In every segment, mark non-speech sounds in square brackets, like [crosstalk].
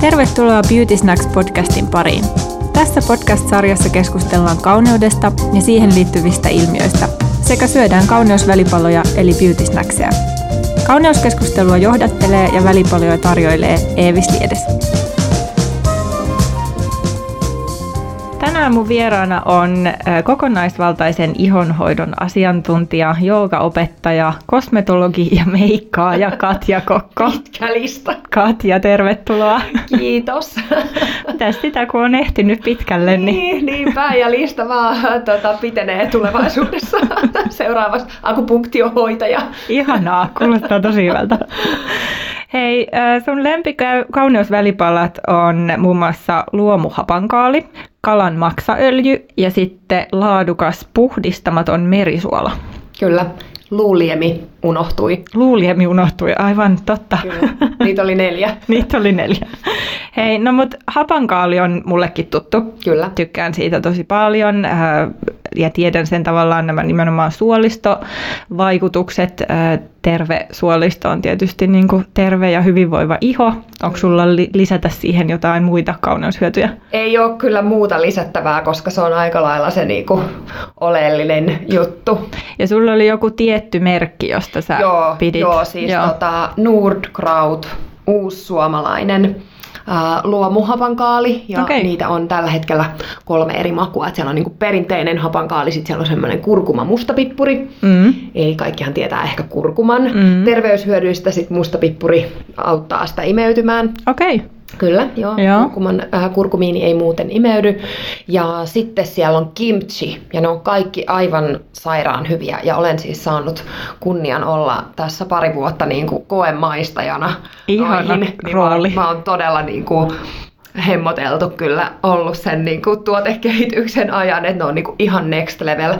Tervetuloa Beauty Snacks podcastin pariin. Tässä podcast-sarjassa keskustellaan kauneudesta ja siihen liittyvistä ilmiöistä sekä syödään kauneusvälipaloja eli beauty snackseja. Kauneuskeskustelua johdattelee ja välipaloja tarjoilee Eevis Liedes. Tänään mun vieraana on kokonaisvaltaisen ihonhoidon asiantuntija, joogaopettaja, kosmetologi ja meikkaaja [laughs] Katja Kokko. Pitkä lista. Katja, tervetuloa. Kiitos. [laughs] Mitäs sitä, kun on ehtinyt pitkälle? Niin, niin niinpä, ja lista vaan tota, pitenee tulevaisuudessa. [laughs] Seuraavassa akupunktiohoitaja. Ihanaa, kuulostaa tosi hyvältä. Hei, sun lempikauneusvälipalat on muun muassa luomuhapankaali, kalan maksaöljy ja sitten laadukas puhdistamaton merisuola. Kyllä, luuliemi unohtui. Luuliemi unohtui, aivan totta. Kyllä, niitä oli neljä. [laughs] niitä oli neljä. Hei, no mut hapankaali on mullekin tuttu. Kyllä. Tykkään siitä tosi paljon äh, ja tiedän sen tavallaan nämä nimenomaan suolistovaikutukset. Terve suolisto on tietysti niin kuin terve ja hyvinvoiva iho. Onko sulla li- lisätä siihen jotain muita kauneushyötyjä? Ei ole kyllä muuta lisättävää, koska se on aika lailla se niin kuin oleellinen juttu. Ja sulla oli joku tietty merkki, josta sä joo, pidit. Joo, siis joo. Tota, Nordkraut, uussuomalainen luomuhapankaali ja okay. niitä on tällä hetkellä kolme eri makua. Et siellä on niinku perinteinen hapankaali, sitten siellä on semmoinen kurkuma mustapippuri. Mm. Eli kaikkihan tietää ehkä kurkuman mm. terveyshyödyistä, sitten mustapippuri auttaa sitä imeytymään. Okei. Okay. Kyllä, joo. joo. Kurkuman, äh, kurkumiini ei muuten imeydy. Ja sitten siellä on kimchi, ja ne on kaikki aivan sairaan hyviä. Ja olen siis saanut kunnian olla tässä pari vuotta niin kuin koemaistajana. Ihana niin rooli. Mä, mä oon todella niin kuin, hemmoteltu kyllä ollut sen niin kuin, tuotekehityksen ajan, että ne on niin kuin, ihan next level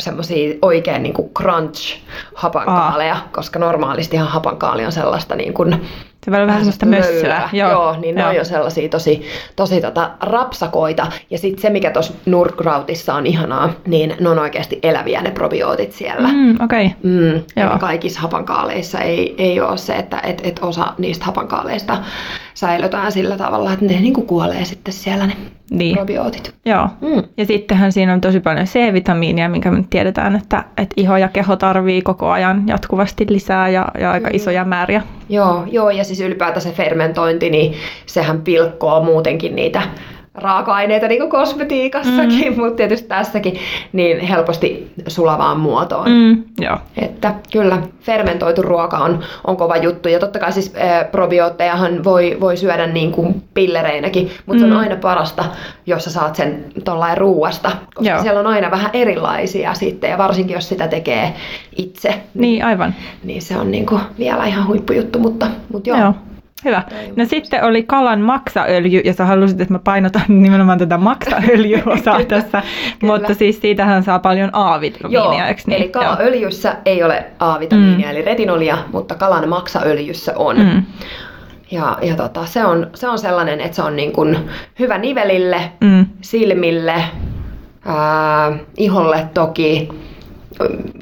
semmoisia oikein niin kuin crunch hapankaaleja, Aa. koska normaalistihan hapankaali on sellaista niin kuin, se vähän vähän sellaista mössöä. Joo, Joo niin ne Joo. on jo sellaisia tosi, tosi tota rapsakoita. Ja sitten se, mikä tuossa Nurkrautissa on ihanaa, niin ne on oikeasti eläviä ne probiootit siellä. Mm, okay. mm, Joo. Kaikissa hapankaaleissa ei, ei ole se, että et, et osa niistä hapankaaleista säilytään sillä tavalla, että ne niinku kuolee sitten siellä ne niin. probiootit. Joo. Mm. Ja sittenhän siinä on tosi paljon C-vitamiinia, minkä me tiedetään, että, että iho ja keho tarvii koko ajan jatkuvasti lisää ja, ja aika mm. isoja määriä. Joo, joo, ja siis ylipäätään se fermentointi, niin sehän pilkkoo muutenkin niitä raaka-aineita niin kuin kosmetiikassakin, mm. mutta tietysti tässäkin, niin helposti sulavaan muotoon. Mm, joo. Että kyllä, fermentoitu ruoka on, on kova juttu. Ja totta kai siis äh, probioottejahan voi, voi syödä niin kuin pillereinäkin, mutta mm. se on mm. aina parasta, jos sä saat sen tuollain ruuasta, koska joo. siellä on aina vähän erilaisia sitten, ja varsinkin jos sitä tekee itse. Niin, niin aivan. Niin se on niin kuin vielä ihan huippujuttu, mutta, mutta joo. joo. Hyvä. No sitten oli kalan maksaöljy, ja sä halusit, että mä painotan [laughs] nimenomaan tätä maksaöljyosaa [laughs] tässä, mutta siis siitähän saa paljon A-vitamiinia, eikö niin? eli kalaöljyssä ei ole A-vitamiinia, mm. eli retinolia, mutta kalan maksaöljyssä on. Mm. Ja, ja tota, se, on, se on sellainen, että se on niin kuin hyvä nivelille, mm. silmille, ää, iholle toki,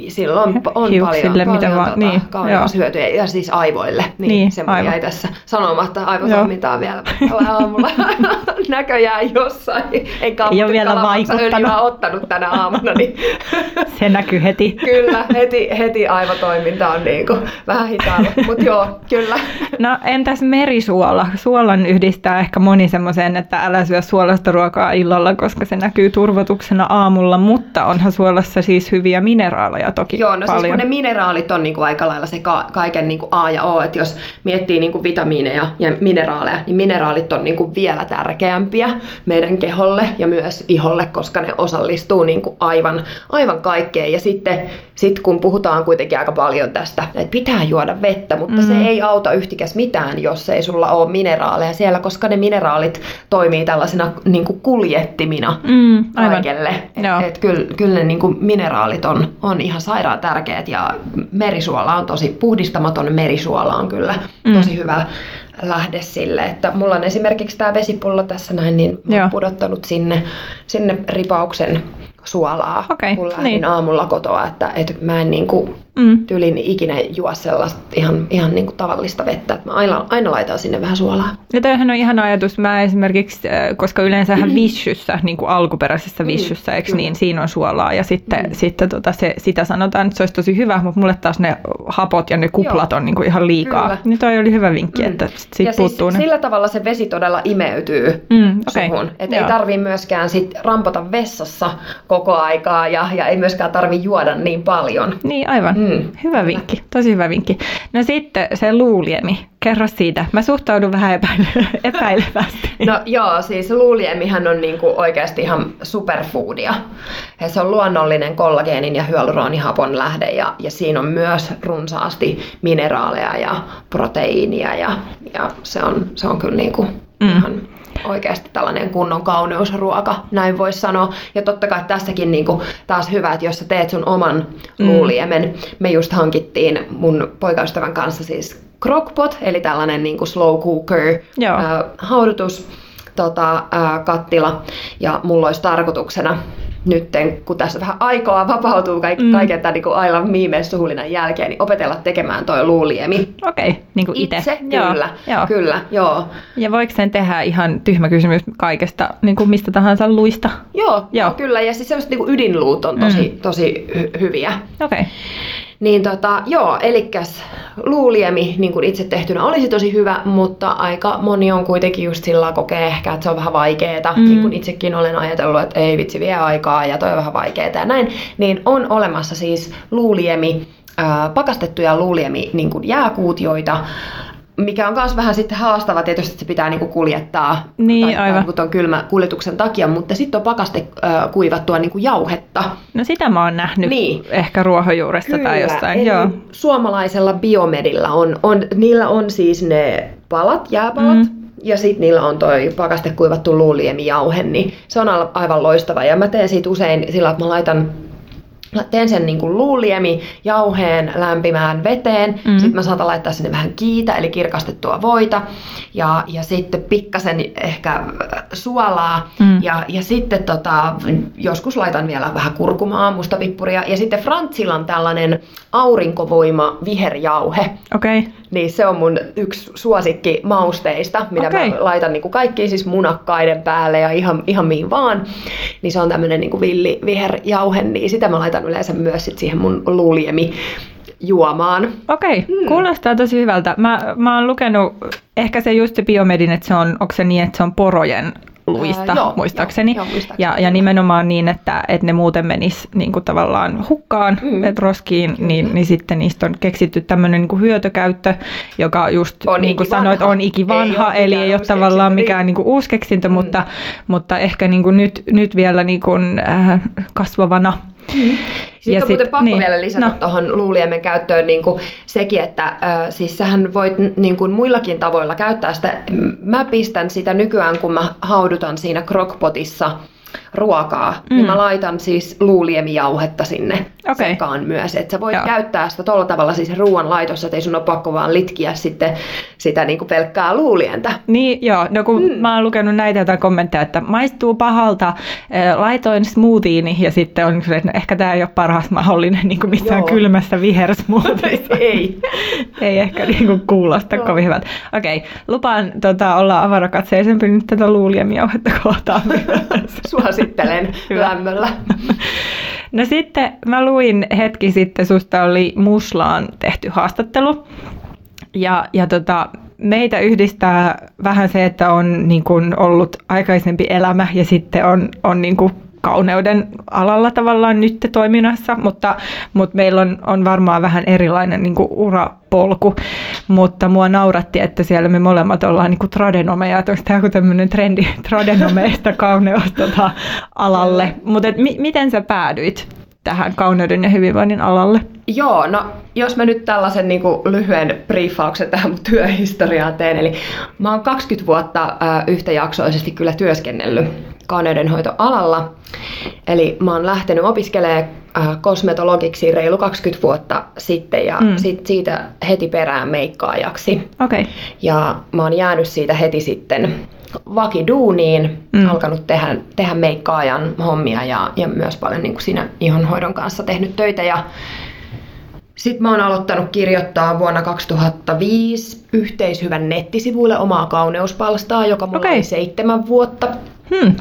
silloin on Hiuksille, paljon, mitä paljon vaan, tota, niin, hyötyjä ja siis aivoille. Niin, niin se aivan. jäi tässä sanomatta aivotoimintaa vielä aamulla [laughs] näköjään jossain. Ei, Ei ole vielä vaikuttanut. ottanut tänä aamuna. Niin [laughs] se näkyy heti. [laughs] kyllä, heti, heti aivotoiminta on niin kuin vähän hitaalla, mutta joo, kyllä. No entäs merisuola? Suolan yhdistää ehkä moni semmoiseen, että älä syö suolasta ruokaa illalla, koska se näkyy turvotuksena aamulla, mutta onhan suolassa siis hyviä mineraaleja mineraaleja toki Joo, no paljon. siis kun ne mineraalit on niin kuin aika lailla se ka- kaiken niin kuin A ja O, että jos miettii niin kuin vitamiineja ja mineraaleja, niin mineraalit on niin kuin vielä tärkeämpiä meidän keholle ja myös iholle, koska ne osallistuu niin kuin aivan, aivan kaikkeen. Ja sitten sit kun puhutaan kuitenkin aika paljon tästä, että pitää juoda vettä, mutta mm. se ei auta yhtikäs mitään, jos ei sulla ole mineraaleja siellä, koska ne mineraalit toimii tällaisena niin kuin kuljettimina mm, kaikelle. Että et kyllä, kyllä ne niin kuin mineraalit on, on ihan sairaan tärkeät ja merisuola on tosi, puhdistamaton merisuola on kyllä mm. tosi hyvä lähde sille, että mulla on esimerkiksi tämä vesipullo tässä näin, niin mä oon pudottanut sinne, sinne ripauksen suolaa, Okei, kun lähdin niin. aamulla kotoa, että, että mä en niin kuin, Mm. tyylin ikinä juo sellaista ihan, ihan niin kuin tavallista vettä, että mä aina, aina laitan sinne vähän suolaa. Ja toihan on ihana ajatus. Mä esimerkiksi, äh, koska yleensähän vishyssä, niin kuin alkuperäisessä vishyssä, eikö kyllä. niin, siinä on suolaa. Ja sitten, sitten tota, se, sitä sanotaan, että se olisi tosi hyvä, mutta mulle taas ne hapot ja ne kuplat on niin kuin ihan liikaa. Kyllä. Niin toi oli hyvä vinkki, mm. että sit ja puuttuu siis ne. sillä tavalla se vesi todella imeytyy Mm, okei. suhun. Et ei Joo. tarvii myöskään sit rampata vessassa koko aikaa ja, ja ei myöskään tarvii juoda niin paljon. Niin, aivan. Mm. Hyvä vinkki, tosi hyvä vinkki. No sitten se luuliemi, kerro siitä. Mä suhtaudun vähän epäile- [laughs] epäilevästi. No joo, siis luuliemihän on niinku oikeasti ihan superfoodia. Ja se on luonnollinen kollageenin ja hyaluronihapon lähde ja, ja siinä on myös runsaasti mineraaleja ja proteiinia ja, ja se, on, se on kyllä niinku Mm. ihan oikeasti tällainen kunnon kauneusruoka, näin voisi sanoa. Ja totta kai tässäkin niinku taas hyvä, että jos sä teet sun oman Mm. luuliemen, me just hankittiin mun poikaystävän kanssa siis crockpot, eli tällainen niinku slow cooker Joo. ää, haudutus tota, ää, kattila ja mulla olisi tarkoituksena nytten, kun tässä vähän aikaa vapautuu kaik- Mm. kaiken tämän niin aivan viimeisen suhulinnan jälkeen, niin opetella tekemään toi luuliemi. Okei, niin kuin itse. Itse, Joo, kyllä, Joo. kyllä, joo. Ja voiko sen tehdä ihan tyhmä kysymys kaikesta, niin kuin mistä tahansa luista? Joo, Joo. kyllä, ja siis sellaiset niin ydinluut on tosi, Mm. tosi hy- hyviä. Okei. Okay. Niin tota, joo, elikäs luuliemi niin kuin itse tehtynä olisi tosi hyvä, mutta aika moni on kuitenkin just sillä kokee ehkä, että se on vähän vaikeeta, Mm. niin kuin itsekin olen ajatellut, että ei vitsi vie aikaa ja toi on vähän vaikeeta ja näin, niin on olemassa siis luuliemi, ää, pakastettuja luuliemi niin kuin jääkuutioita, mikä on myös vähän sitten haastava tietysti, että se pitää niinku kuljettaa Niin, tai, aivan. tai tuon kylmä kuljetuksen takia, mutta sitten on pakaste ää, kuivattua niinku jauhetta, No sitä mä oon nähnyt Niin. ehkä ruohonjuuresta tai jossain. Eli Joo. suomalaisella biomedillä on, on, niillä on siis ne palat, jääpalat, Mm. ja sitten niillä on toi pakastekuivattu luuliemijauhe, niin se on aivan loistava. Ja mä teen siitä usein sillä, että mä laitan teen sen niin kuin luuliemi jauheen lämpimään veteen. Mm. Sitten mä saatan laittaa sinne vähän kiitä, eli kirkastettua voita. Ja, ja sitten pikkasen ehkä äh, suolaa. Mm. Ja, ja sitten tota, joskus laitan vielä vähän kurkumaa, mustapippuria. Ja sitten Frantsilla on tällainen aurinkovoima viherjauhe. Okei. Okay. Niin se on mun yksi suosikki mausteista, mitä Okei. mä laitan niin kuin kaikkiin siis munakkaiden päälle ja ihan, ihan mihin vaan. Niin se on tämmönen niin kuin villi viherjauhe, niin sitä mä laitan yleensä myös sit siihen mun luuliemi juomaan. Okei, okay. Mm. kuulostaa tosi hyvältä. Mä, mä oon lukenut, ehkä se just se biomedin, että se on, onko se niin, että se on porojen luista, Ää, joo, muistaakseni. joo, joo, muistaakseni. ja, ja nimenomaan niin, että, että ne muuten menis niin kuin tavallaan hukkaan, mm. Et roskiin, Kyllä. niin, niin sitten niistä on keksitty tämmöinen niin kuin hyötykäyttö, joka just On niin kuin ikivanha. sanoit, on ikivanha, Ei eli ei ole tavallaan keksintö, mikään niin kuin uusi keksintö, Mm. mutta, mutta ehkä niin kuin nyt, nyt vielä niin kuin, äh, kasvavana. Sitten Ja on muuten sit- pakko niin, vielä lisätä no. tuohon luuliemen käyttöön niin kuin sekin, että äh, siis sähän voit niin kuin muillakin tavoilla käyttää sitä. Mä pistän sitä nykyään, kun mä haudutan siinä crockpotissa ruokaa, mm. Mm. niin mä laitan siis luuliemijauhetta sinne Okei. sekaan myös. Että sä voit Joo. käyttää sitä tuolla tavalla siis ruoan laitossa, että ei sun ole pakko vaan litkiä sitten sitä niin kuin pelkkää luulientä. Niin, joo. No kun mm. Mä oon lukenut näitä jotain kommentteja, että maistuu pahalta, äh, laitoin smoothiini ja sitten on se, että no ehkä tämä ei ole paras mahdollinen niin kuin missään Joo. kylmässä vihersmoothissa. [laughs] ei. ei ehkä niin kuin kuulosta Joo. kovin hyvältä. Okei, lupaan tota, olla avarakatseisempi nyt tätä luuliemiauhetta kohtaan. [laughs] Suosittelen [laughs] lämmöllä. No sitten mä luin hetki sitten, susta oli Muslaan tehty haastattelu. Ja, ja tota, meitä yhdistää vähän se, että on niin kuin ollut aikaisempi elämä ja sitten on, on niin kuin kauneuden alalla tavallaan nyt toiminnassa, mutta, mutta meillä on, on varmaan vähän erilainen niin kuin urapolku, mutta mua nauratti, että siellä me molemmat ollaan niin kuin tradenomeja, että onko tämä joku tämmöinen trendi tradenomeista kauneus tota, alalle, mutta et mi- miten sä päädyit tähän kauneuden ja hyvinvoinnin alalle? Joo, no jos mä nyt tällaisen niin kuin, lyhyen briefauksen tähän mun työhistoriaan teen, eli mä oon 20 vuotta ää, yhtäjaksoisesti kyllä työskennellyt kauneudenhoitoalalla. Eli mä oon lähtenyt opiskelemaan äh, kosmetologiksi reilu 20 vuotta sitten ja mm. sit siitä heti perään meikkaajaksi. Okay. Ja mä oon jäänyt siitä heti sitten vakiduuniin, mm. alkanut tehdä, tehdä meikkaajan hommia ja, ja myös paljon niin kuin siinä ihonhoidon kanssa tehnyt töitä. Ja sitten mä oon aloittanut kirjoittaa vuonna 2005 yhteishyvän nettisivuille omaa kauneuspalstaa, joka mulla okay. oli seitsemän vuotta. Hmm.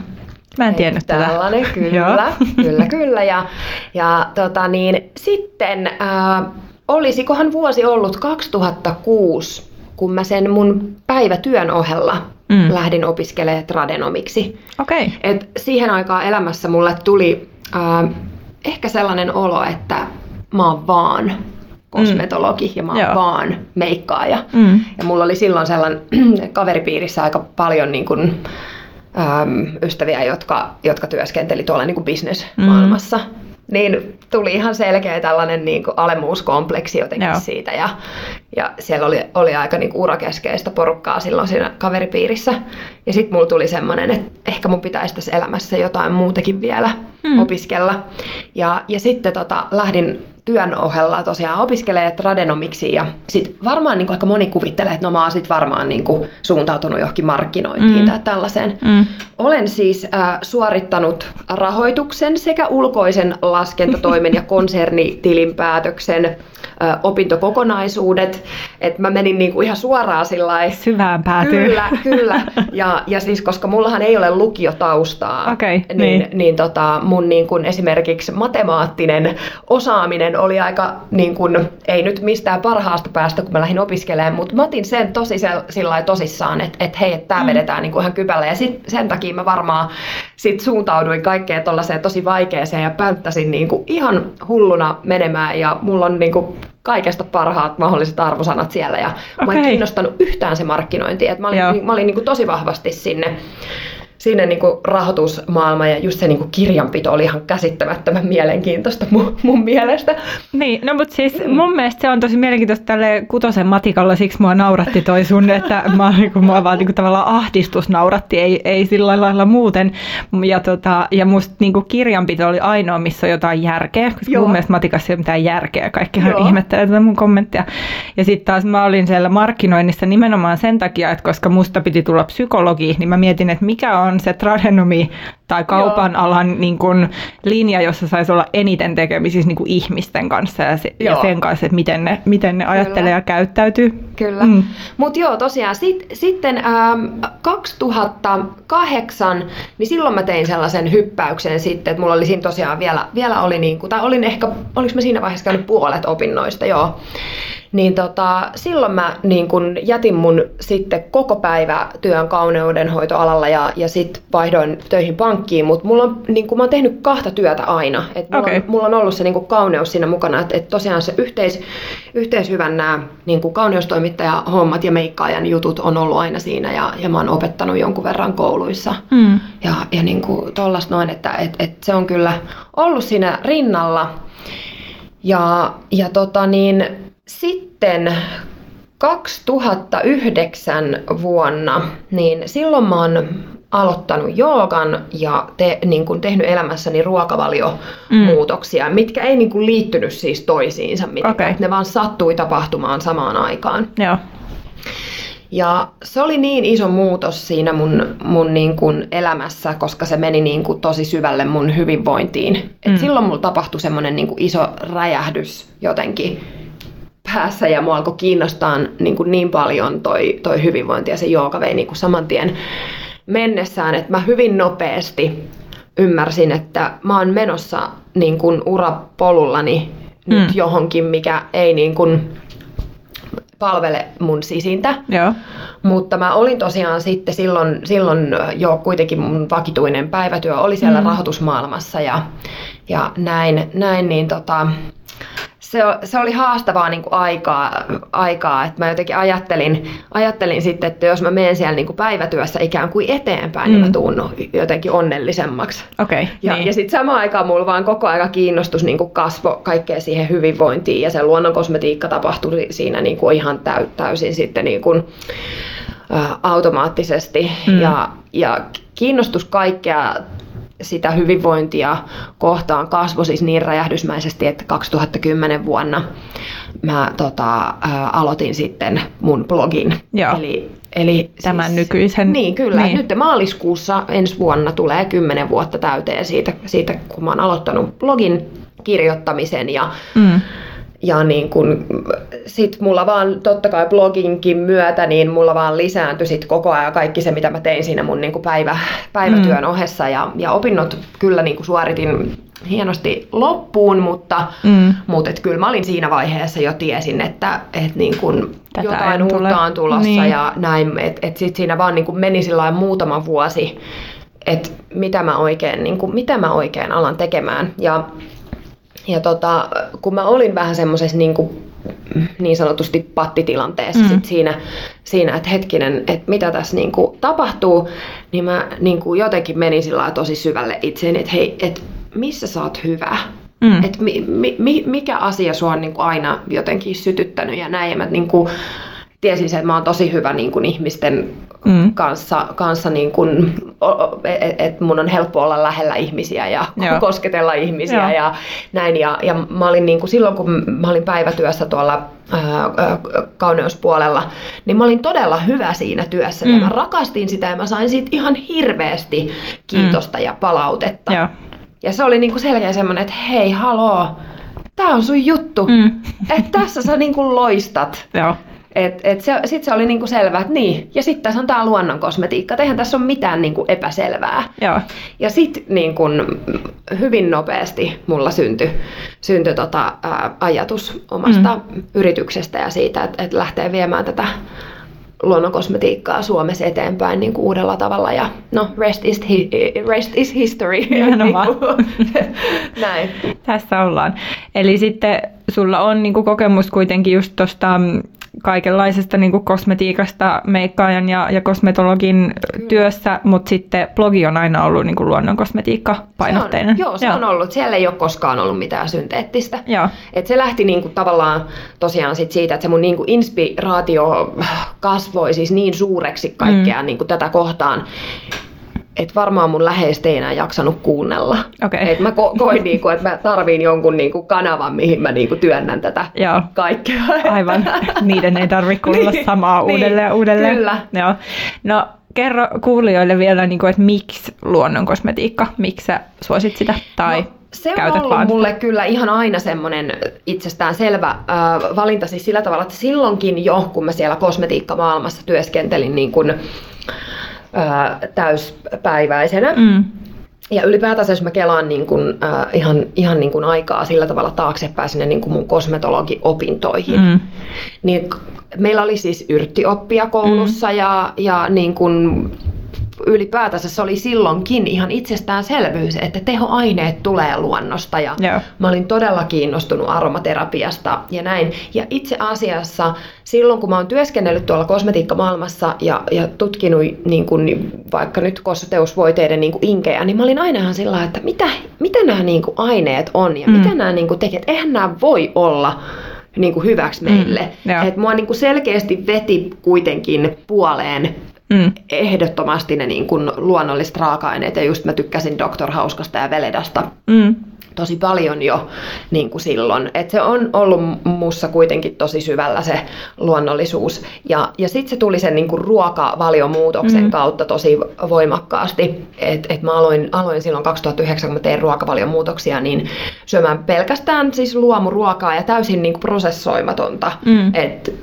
Mä en tiennyt tätä. Tällainen, [laughs] kyllä, kyllä, kyllä. Ja, ja tota niin, sitten äh, olisikohan vuosi ollut 2006, kun mä sen mun päivätyön ohella mm. lähdin opiskelemaan tradenomiksi. Okay. Et siihen aikaan elämässä mulle tuli äh, ehkä sellainen olo, että mä oon vaan kosmetologi mm. ja mä oon Joo. vaan meikkaaja. Mm. Ja mulla oli silloin sellainen [clears throat] kaveripiirissä aika paljon niin kun, äm, ystäviä, jotka, jotka työskenteli tuolla niin bisnesmaailmassa. Mm. Niin tuli ihan selkeä tällainen niin kuin alemuuskompleksi jotenkin Joo. siitä. Ja, ja siellä oli, oli aika niin kuin urakeskeistä porukkaa silloin siinä kaveripiirissä. Ja sitten mulla tuli semmoinen, että ehkä mun pitäisi tässä elämässä jotain muutakin vielä mm. opiskella. Ja, ja sitten tota, lähdin työn ohella tosiaan opiskelee tradenomiksi ja sit varmaan niin kuin aika moni kuvittelee, että no mä oon sit varmaan niin kuin suuntautunut johonkin markkinointiin mm. tai tällaiseen. Mm. Olen siis äh, suorittanut rahoituksen sekä ulkoisen laskentatoimen ja [laughs] konsernitilinpäätöksen opintokokonaisuudet, että mä menin niinku ihan suoraan sillä Syvään päätyyn. Kyllä, kyllä. Ja, ja siis koska mullahan ei ole lukiotaustaa, okay, niin, niin. niin tota, mun niin kun esimerkiksi matemaattinen osaaminen oli aika, niin kun, ei nyt mistään parhaasta päästä, kun mä lähdin opiskelemaan, mutta mä otin sen tosi sillä tosissaan, että et hei, että tämä mm. vedetään niin kuin ihan kypällä. Ja sit, sen takia mä varmaan sit suuntauduin kaikkeen tollaiseen tosi vaikeeseen ja pänttäsin niin kuin ihan hulluna menemään ja mulla on niin kuin kaikesta parhaat mahdolliset arvosanat siellä ja okay. mä en kiinnostanut yhtään se markkinointi. Et mä olin, Joo. mä olin niin kuin tosi vahvasti sinne sinne niin kuin rahoitusmaailma ja just se niin kuin kirjanpito oli ihan käsittämättömän mielenkiintoista mun, mun mielestä. Niin, no mutta siis mm. mun mielestä se on tosi mielenkiintoista tälle kutosen matikalla, siksi mua nauratti toi sun, että mä, niin kuin, mua vaan niin kuin, tavallaan ahdistus nauratti, ei, ei sillä lailla muuten. Ja, tota, ja musta niin kuin kirjanpito oli ainoa, missä on jotain järkeä, koska Joo. mun mielestä matikassa ei ole mitään järkeä, kaikkihan ihmettelee tätä mun kommenttia. Ja sitten taas mä olin siellä markkinoinnissa nimenomaan sen takia, että koska musta piti tulla psykologi, niin mä mietin, että mikä on on se tradenomi tai kaupan Joo. alan niin kuin, linja, jossa saisi olla eniten tekemisissä niin kuin ihmisten kanssa ja, se, ja sen kanssa, että miten ne, miten ne ajattelee Kyllä. ja käyttäytyy. Kyllä. Mm. Mutta joo, tosiaan sit, sitten ähm, 2008, niin silloin mä tein sellaisen hyppäyksen sitten, että mulla oli siinä tosiaan vielä, vielä oli niin kuin, tai olin ehkä, oliko mä siinä vaiheessa käynyt puolet opinnoista, joo. Niin tota, silloin mä niin kun jätin mun sitten koko päivä työn kauneudenhoitoalalla ja, ja sitten vaihdoin töihin pankkiin, mutta mulla on, niin kun mä oon tehnyt kahta työtä aina. Et mulla, okay. on, mulla on ollut se niin kauneus siinä mukana, että et tosiaan se yhteis, yhteishyvän nämä niin kauneustoimittaja hommat ja meikkaajan jutut on ollut aina siinä ja, ja mä oon opettanut jonkun verran kouluissa. Mm. Ja, ja niin tollasta noin, että et, et se on kyllä ollut siinä rinnalla. Ja, ja tota niin, sitten 2009 vuonna, niin silloin mä oon aloittanut joogan ja te, niin kun tehnyt elämässäni ruokavaliomuutoksia, mm. mitkä ei niin kun liittynyt siis toisiinsa mitenkään. Okay. Ne vaan sattui tapahtumaan samaan aikaan. Joo. Ja se oli niin iso muutos siinä mun, mun niin kuin elämässä, koska se meni niin kuin tosi syvälle mun hyvinvointiin. Et mm. Silloin mulla tapahtui semmoinen niin iso räjähdys jotenkin päässä ja mua alkoi kiinnostaa niin, kuin niin paljon toi, toi hyvinvointi ja se jooga vei niin kuin saman tien mennessään, että mä hyvin nopeasti ymmärsin, että mä oon menossa niin kuin urapolullani mm. nyt johonkin, mikä ei niin kuin palvele mun sisintä. Joo. Mutta mä olin tosiaan sitten silloin, silloin jo kuitenkin mun vakituinen päivätyö oli siellä mm. rahoitusmaailmassa ja, ja näin, näin niin tota, se, se oli haastavaa niin kuin aikaa, aikaa, että mä jotenkin ajattelin, ajattelin sitten, että jos mä menen siellä niin kuin päivätyössä ikään kuin eteenpäin, mm. niin mä mm. tuun jotenkin onnellisemmaksi. Okay, ja, niin. ja sitten samaan aikaan mulla vaan koko aika kiinnostus niin kuin kasvo kaikkeen siihen hyvinvointiin ja se luonnon kosmetiikka tapahtui siinä niin kuin ihan täy, täysin sitten niin kuin, ä, automaattisesti mm. ja, ja kiinnostus kaikkea sitä hyvinvointia kohtaan kasvoi siis niin räjähdysmäisesti, että 2010 vuonna mä tota, ä, aloitin sitten mun blogin. Joo. Eli, eli Tämän siis, nykyisen. Niin, kyllä. Niin. Nyt maaliskuussa ensi vuonna tulee 10 vuotta täyteen siitä, siitä kun mä oon aloittanut blogin kirjoittamisen ja Mm. Ja niin kun, sit mulla vaan, totta kai bloginkin myötä, niin mulla vaan lisääntyi sit koko ajan kaikki se, mitä mä tein siinä mun niin kuin päivä, päivätyön mm. ohessa. Ja, ja opinnot kyllä niin kuin suoritin hienosti loppuun, mutta, Mm. mutta et kyllä mä olin siinä vaiheessa jo tiesin, että et niin kun Tätä jotain en tule. uutta on tulossa Niin. ja näin. Että et sit siinä vaan niin meni muutama vuosi, että mitä mä oikein, niin mitä mä oikein alan tekemään. Ja ja tota, kun mä olin vähän semmoisessa niin, kuin, niin sanotusti pattitilanteessa Mm. sit siinä, siinä, että hetkinen, että mitä tässä niin kuin tapahtuu, niin mä niin kuin jotenkin menin sillä tosi syvälle itseeni, että hei, että missä sä oot hyvä? Mm. Et mi, mi, mi, mikä asia sua on niin kuin aina jotenkin sytyttänyt ja näin. Ja mä niin kuin, tiesin sen, että mä oon tosi hyvä niin kuin ihmisten Mm. kanssa, kanssa niin kuin, että et mun on helppo olla lähellä ihmisiä ja [laughs] Joo. kosketella ihmisiä Joo. ja näin. Ja, ja mä olin niin kuin, silloin, kun mä olin päivätyössä tuolla kauneuspuolella, niin mä olin todella hyvä siinä työssä. Mm. Ja Mm. mä rakastin sitä ja mä sain siitä ihan hirveästi kiitosta mm. ja palautetta. Joo. Ja se oli niin kuin selkeä semmoinen, että hei, haloo, tää on sun juttu. Mm. Että tässä sä niin kuin loistat. Joo. Et, et se, sitten se oli niinku selvää, että niin. Ja sitten tässä on tämä luonnon kosmetiikka. Eihän tässä ole mitään niinku epäselvää. Joo. Ja sitten niin kun, hyvin nopeasti mulla syntyi synty tota, ää, ajatus omasta mm. yrityksestä ja siitä, että et lähtee viemään tätä luonnonkosmetiikkaa Suomessa eteenpäin niin kuin uudella tavalla. Ja no, rest is, hi- rest is history. [laughs] Nimenomaan. [laughs] Näin. Tässä ollaan. Eli sitten sulla on niinku kokemus kuitenkin just tuosta kaikenlaisesta niinku kosmetiikasta meikkaajan ja, ja kosmetologin Kyllä. työssä, mutta sitten blogi on aina ollut niinku luonnon kosmetiikka painotteinen. Se on, joo, se on ollut. Siellä ei ole koskaan ollut mitään synteettistä. Joo. Et se lähti niinku tavallaan tosiaan sit siitä, että se mun niinku inspiraatio kasvoi siis niin suureksi kaikkea mm. niinku tätä kohtaan, että varmaan mun läheistä ei enää jaksanut kuunnella. Okei. Et mä ko- koin, niinku, että mä tarviin jonkun niinku kanavan, mihin mä niinku työnnän tätä Joo. kaikkea. Aivan. Niiden ei tarvitse kuulla [laughs] Niin, samaa niin, uudelleen ja uudelleen. kyllä. Joo. No kerro kuulijoille vielä, niinku, että miksi luonnon kosmetiikka, miksi sä suosit sitä tai No, se on ollut vaan mulle kyllä ihan aina semmoinen itsestään selvä äh, valinta siis sillä tavalla, että silloinkin jo, kun mä siellä kosmetiikkamaailmassa työskentelin niin kuin, äh, täyspäiväisenä, Mm. ja ylipäätänsä jos mä kelaan niin kuin, äh, ihan, ihan niin kuin aikaa sillä tavalla taaksepäin sinne niin mun kosmetologiopintoihin, Mm. niin meillä oli siis yrttioppia koulussa mm. ja, ja niin kuin ylipäätänsä se oli silloinkin ihan itsestäänselvyys, että tehoaineet tulee luonnosta ja Joo. mä olin todella kiinnostunut aromaterapiasta ja näin. Ja itse asiassa silloin, kun mä oon työskennellyt tuolla kosmetiikkamaailmassa ja, ja tutkinut niin kun, vaikka nyt kosteusvoiteiden niin inkejä, niin mä olin aina ihan sillä että mitä, mitä nämä niin aineet on ja Mm. mm. mitä nämä niin kuin tekevät. Eihän nämä voi olla niin kuin hyväksi meille. Mm, joo. Et mua niin kuin selkeästi veti kuitenkin puoleen Mm. ehdottomasti ne niin kuin luonnolliset raaka-aineet. Ja just mä tykkäsin Dr. Hauskasta ja Veledasta Mm. tosi paljon jo niin kuin silloin. Et se on ollut mussa kuitenkin tosi syvällä se luonnollisuus. Ja, ja sitten se tuli sen niin kuin ruokavaliomuutoksen Mm. kautta tosi voimakkaasti. Et, et mä aloin, aloin silloin 2009, kun mä tein ruokavaliomuutoksia, niin syömään pelkästään siis luomuruokaa ja täysin niin kuin prosessoimatonta. Mm. Et,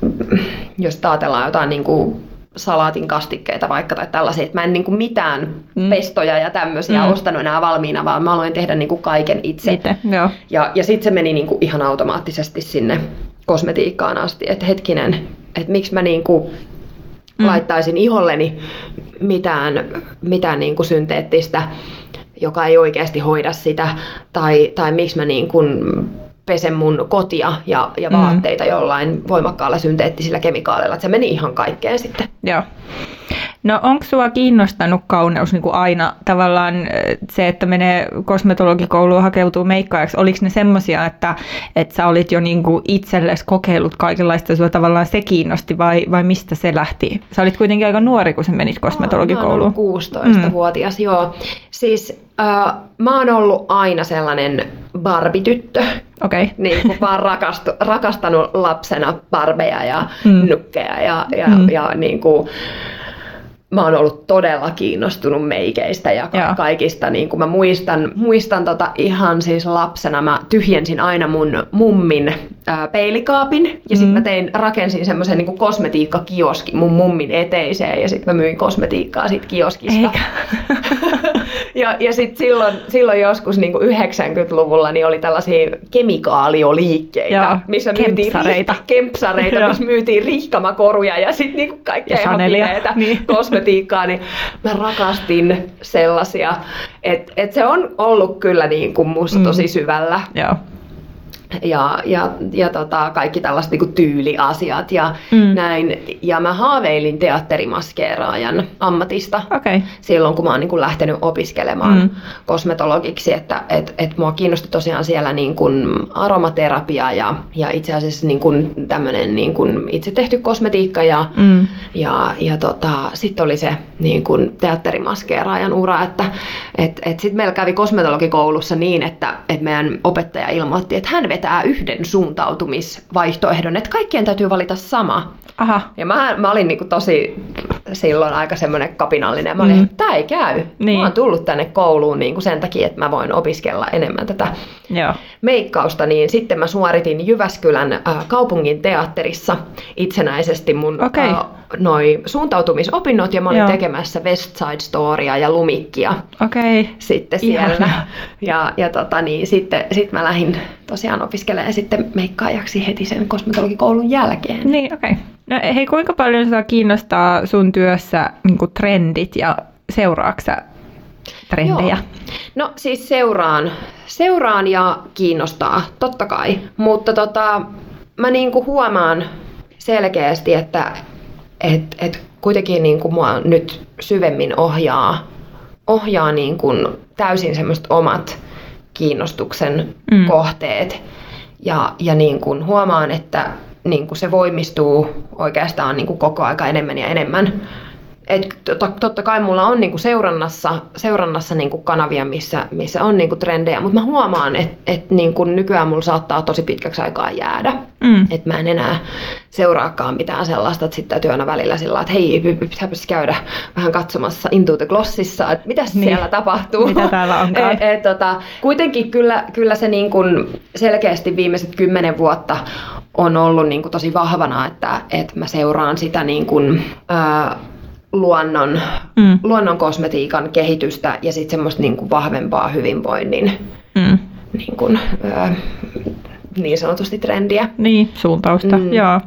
jos ajatellaan jotain niin kuin salaatin kastikkeita vaikka tai tällaisia, että mä en niin kuin mitään Mm. pestoja ja tämmöisiä Mm. ostanut enää valmiina, vaan mä aloin tehdä niin kuin kaiken itse. Itse, joo. Ja, ja sitten se meni niin kuin ihan automaattisesti sinne kosmetiikkaan asti, että hetkinen, että miksi mä niin kuin Mm. mm. laittaisin iholleni mitään, mitään niin kuin synteettistä, joka ei oikeasti hoida sitä, tai, tai miksi mä niin kuin pesen mun kotia ja, ja Mm. vaatteita jollain voimakkaalla synteettisillä kemikaaleilla. Että se meni ihan kaikkeen sitten. Joo. No onko sua kiinnostanut kauneus niin kuin aina tavallaan se, että menee kosmetologikouluun hakeutuu meikkaajaksi? Oliko ne semmoisia, että, että sä olit jo niin kuin itsellesi kokeillut kaikenlaista, sua tavallaan se kiinnosti vai, vai mistä se lähti? Sä olit kuitenkin aika nuori, kun sä menit kosmetologikouluun. Mä 16-vuotias, mm. joo. Siis äh, mä oon ollut aina sellainen barbityttö. Okay. [laughs] Niin kuin vaan rakastu, rakastanut lapsena barbeja ja mm. nukkeja ja, ja, mm. ja niin kuin, mä oon ollut todella kiinnostunut meikeistä ja ka- kaikista. Niin kuin mä muistan, muistan tota ihan siis lapsena, mä tyhjensin aina mun mummin ää, peilikaapin ja mm. sitten mä tein, rakensin semmoisen niin kosmetiikkakioski mun mummin eteiseen ja sitten mä myin kosmetiikkaa siitä kioskista. [laughs] ja ja sitten silloin, silloin joskus niin kuin 90-luvulla niin oli tällaisia kemikaalioliikkeitä, Joo, missä kempsareita. myytiin kempsareita, missä myytiin rihkamakoruja ja sitten niin kaikkea ihan pimeätä niin. kosmetiikkaa, niin mä rakastin sellaisia. Että et se on ollut kyllä niin kuin musta mm. tosi syvällä. Joo ja, ja, ja tota, kaikki tällaiset niin tyyliasiat ja mm. näin. Ja mä haaveilin teatterimaskeeraajan ammatista okay. silloin, kun mä oon niin kuin lähtenyt opiskelemaan mm. kosmetologiksi, että et, et mua kiinnosti tosiaan siellä niin kuin aromaterapia ja, ja itse asiassa niin kuin tämmöinen niin kuin itse tehty kosmetiikka ja, mm. ja, ja tota, sitten oli se niin kuin teatterimaskeeraajan ura, että et, et sitten meillä kävi kosmetologikoulussa niin, että et meidän opettaja ilmoitti, että hän vetää yhden suuntautumisvaihtoehdon, että kaikkien täytyy valita sama. Aha. Ja mä, mä olin niinku tosi silloin aika semmoinen kapinallinen. Mä olin, mm. tämä ei käy. Niin. Mä oon tullut tänne kouluun niinku sen takia, että mä voin opiskella enemmän tätä Joo. meikkausta. Niin sitten mä suoritin Jyväskylän äh, kaupungin teatterissa itsenäisesti mun okay. äh, noi suuntautumisopinnot ja mä olin Joo. tekemässä West Side Storya ja Lumikkia okay. sitten siellä. Ihana. Ja, ja tota, niin, sitten sit mä lähdin tosiaan opiskelemaan sitten meikkaajaksi heti sen kosmetologikoulun jälkeen. Niin, okei. Okay. No hei, kuinka paljon sinua kiinnostaa sun työssä niin trendit ja seuraaksa trendejä? Joo. No siis seuraan, seuraan ja kiinnostaa, totta kai. Mutta tota, mä niinku huomaan selkeästi, että et, et kuitenkin niinku mua nyt syvemmin ohjaa, ohjaa niinku täysin semmoiset omat kiinnostuksen mm. kohteet. Ja, ja niin kuin huomaan, että niin kuin se voimistuu oikeastaan niin kuin koko aika enemmän ja enemmän. Et totta, totta kai mulla on niinku seurannassa, seurannassa niinku kanavia, missä, missä on niinku trendejä, mutta mä huomaan, että et niinku nykyään mulla saattaa tosi pitkäksi aikaa jäädä. Mm. Että mä en enää seuraakaan mitään sellaista, että sitten täytyy aina välillä sillä että hei, pitääpäs käydä vähän katsomassa Into the Glossissa, että mitä niin. siellä tapahtuu. Mitä täällä [laughs] onkaan. et, et, tota, kuitenkin kyllä, kyllä se niinku selkeästi viimeiset kymmenen vuotta on ollut niinku tosi vahvana, että, että mä seuraan sitä niinku, ää, luonnon, mm. luonnon kosmetiikan kehitystä ja sitten semmoista niin kuin vahvempaa hyvinvoinnin mm. niin, kuin, ö, niin sanotusti trendiä. Niin, suuntausta, mm. joo.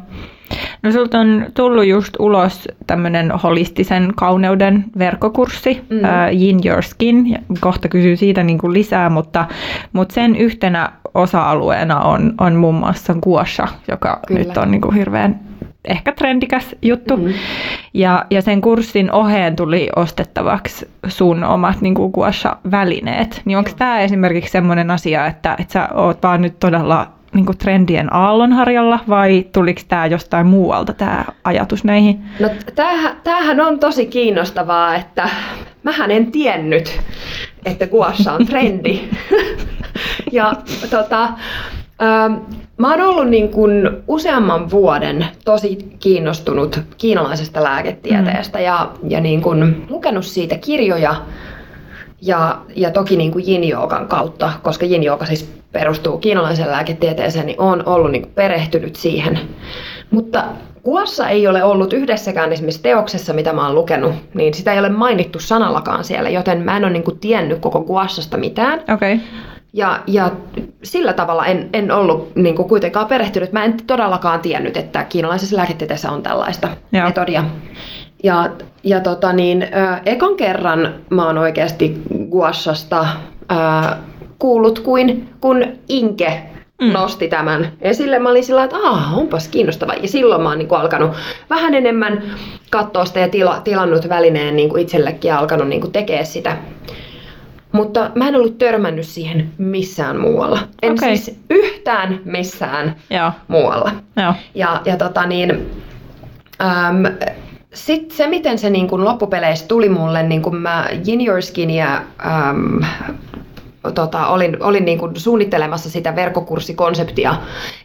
No sulta on tullut just ulos tämmöinen holistisen kauneuden verkkokurssi, mm. uh, Yin Your Skin, ja kohta kysyy siitä niin kuin lisää, mutta, mutta sen yhtenä osa-alueena on, on muun muassa guasha, joka Kyllä. nyt on niin kuin hirveän ehkä trendikäs juttu. Mm-hmm. Ja, ja sen kurssin oheen tuli ostettavaksi sun omat niin välineet Niin onko tämä esimerkiksi sellainen asia, että, että sä oot vaan nyt todella niin kuin trendien aallonharjalla vai tuliko tämä jostain muualta tämä ajatus näihin? No tämähän, tämähän on tosi kiinnostavaa, että mähän en tiennyt, että kuassa on trendi. [laughs] ja tota, Mä oon ollut niin kuin useamman vuoden tosi kiinnostunut kiinalaisesta lääketieteestä mm. ja, ja niin kuin lukenut siitä kirjoja ja, ja toki niin kuin yin kautta, koska yin siis perustuu kiinalaiseen lääketieteeseen, niin on ollut niin kuin perehtynyt siihen. Mutta Kuossa ei ole ollut yhdessäkään esimerkiksi teoksessa, mitä mä oon lukenut, niin sitä ei ole mainittu sanallakaan siellä, joten mä en ole niin kuin tiennyt koko Kuossasta mitään. Okay. Ja, ja sillä tavalla en, en ollut niin kuin kuitenkaan perehtynyt. Mä en todellakaan tiennyt, että kiinalaisessa lääketieteessä on tällaista Joo. metodia. Ja, ja tota niin, ö, ekan kerran mä oon oikeasti guashasta ö, kuullut, kuin kun Inke mm. nosti tämän esille. Mä olin sillä että aah, onpas kiinnostava. Ja silloin mä oon niin kuin alkanut vähän enemmän katsoa sitä ja tila, tilannut välineen niin kuin itsellekin ja alkanut niin kuin tekemään sitä. Mutta mä en ollut törmännyt siihen missään muualla. En okay. siis yhtään missään Joo. muualla. Joo. Ja, ja tota niin, äm, sitten se, miten se niin kun loppupeleissä tuli mulle, niin kun mä Your Skinia äm, tota, olin, olin niin kuin suunnittelemassa sitä verkkokurssikonseptia.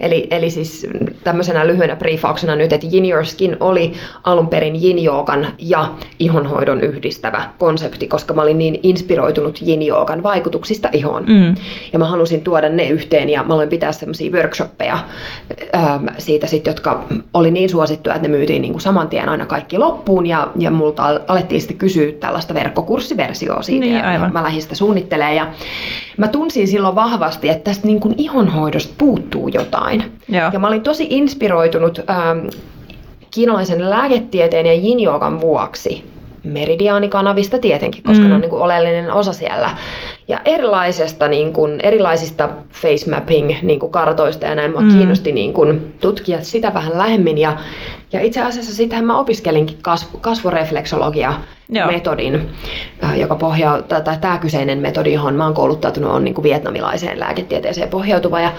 Eli, eli siis tämmöisenä lyhyenä briefauksena nyt, että Yin Your Skin oli alun perin yin joogan ja ihonhoidon yhdistävä konsepti, koska mä olin niin inspiroitunut yin joogan vaikutuksista ihoon. Mm. Ja mä halusin tuoda ne yhteen ja mä aloin pitää semmoisia workshoppeja ähm, siitä sit, jotka oli niin suosittuja, että ne myytiin niin kuin saman tien aina kaikki loppuun ja, ja multa alettiin sitten kysyä tällaista verkkokurssiversioa siitä. Niin, aivan. Ja mä lähdin sitä suunnittelemaan ja mä tunsin silloin vahvasti, että tästä niin kuin ihonhoidosta puuttuu jotain. Joo. Ja mä olin tosi inspiroitunut ähm, kiinalaisen lääketieteen ja yin vuoksi meridiaanikanavista tietenkin, koska mm. ne on niin kuin oleellinen osa siellä. Ja erilaisesta, niin kuin, erilaisista face mapping niin kuin kartoista ja näin. Mua mm. kiinnosti niin kuin, tutkia sitä vähän lähemmin. Ja, ja itse asiassa sitähän mä opiskelinkin kasv- kasvorefleksologia metodin, äh, joka pohjaa, tai tämä kyseinen metodi, johon mä oon kouluttautunut, on niin kuin vietnamilaiseen lääketieteeseen pohjautuva. Ja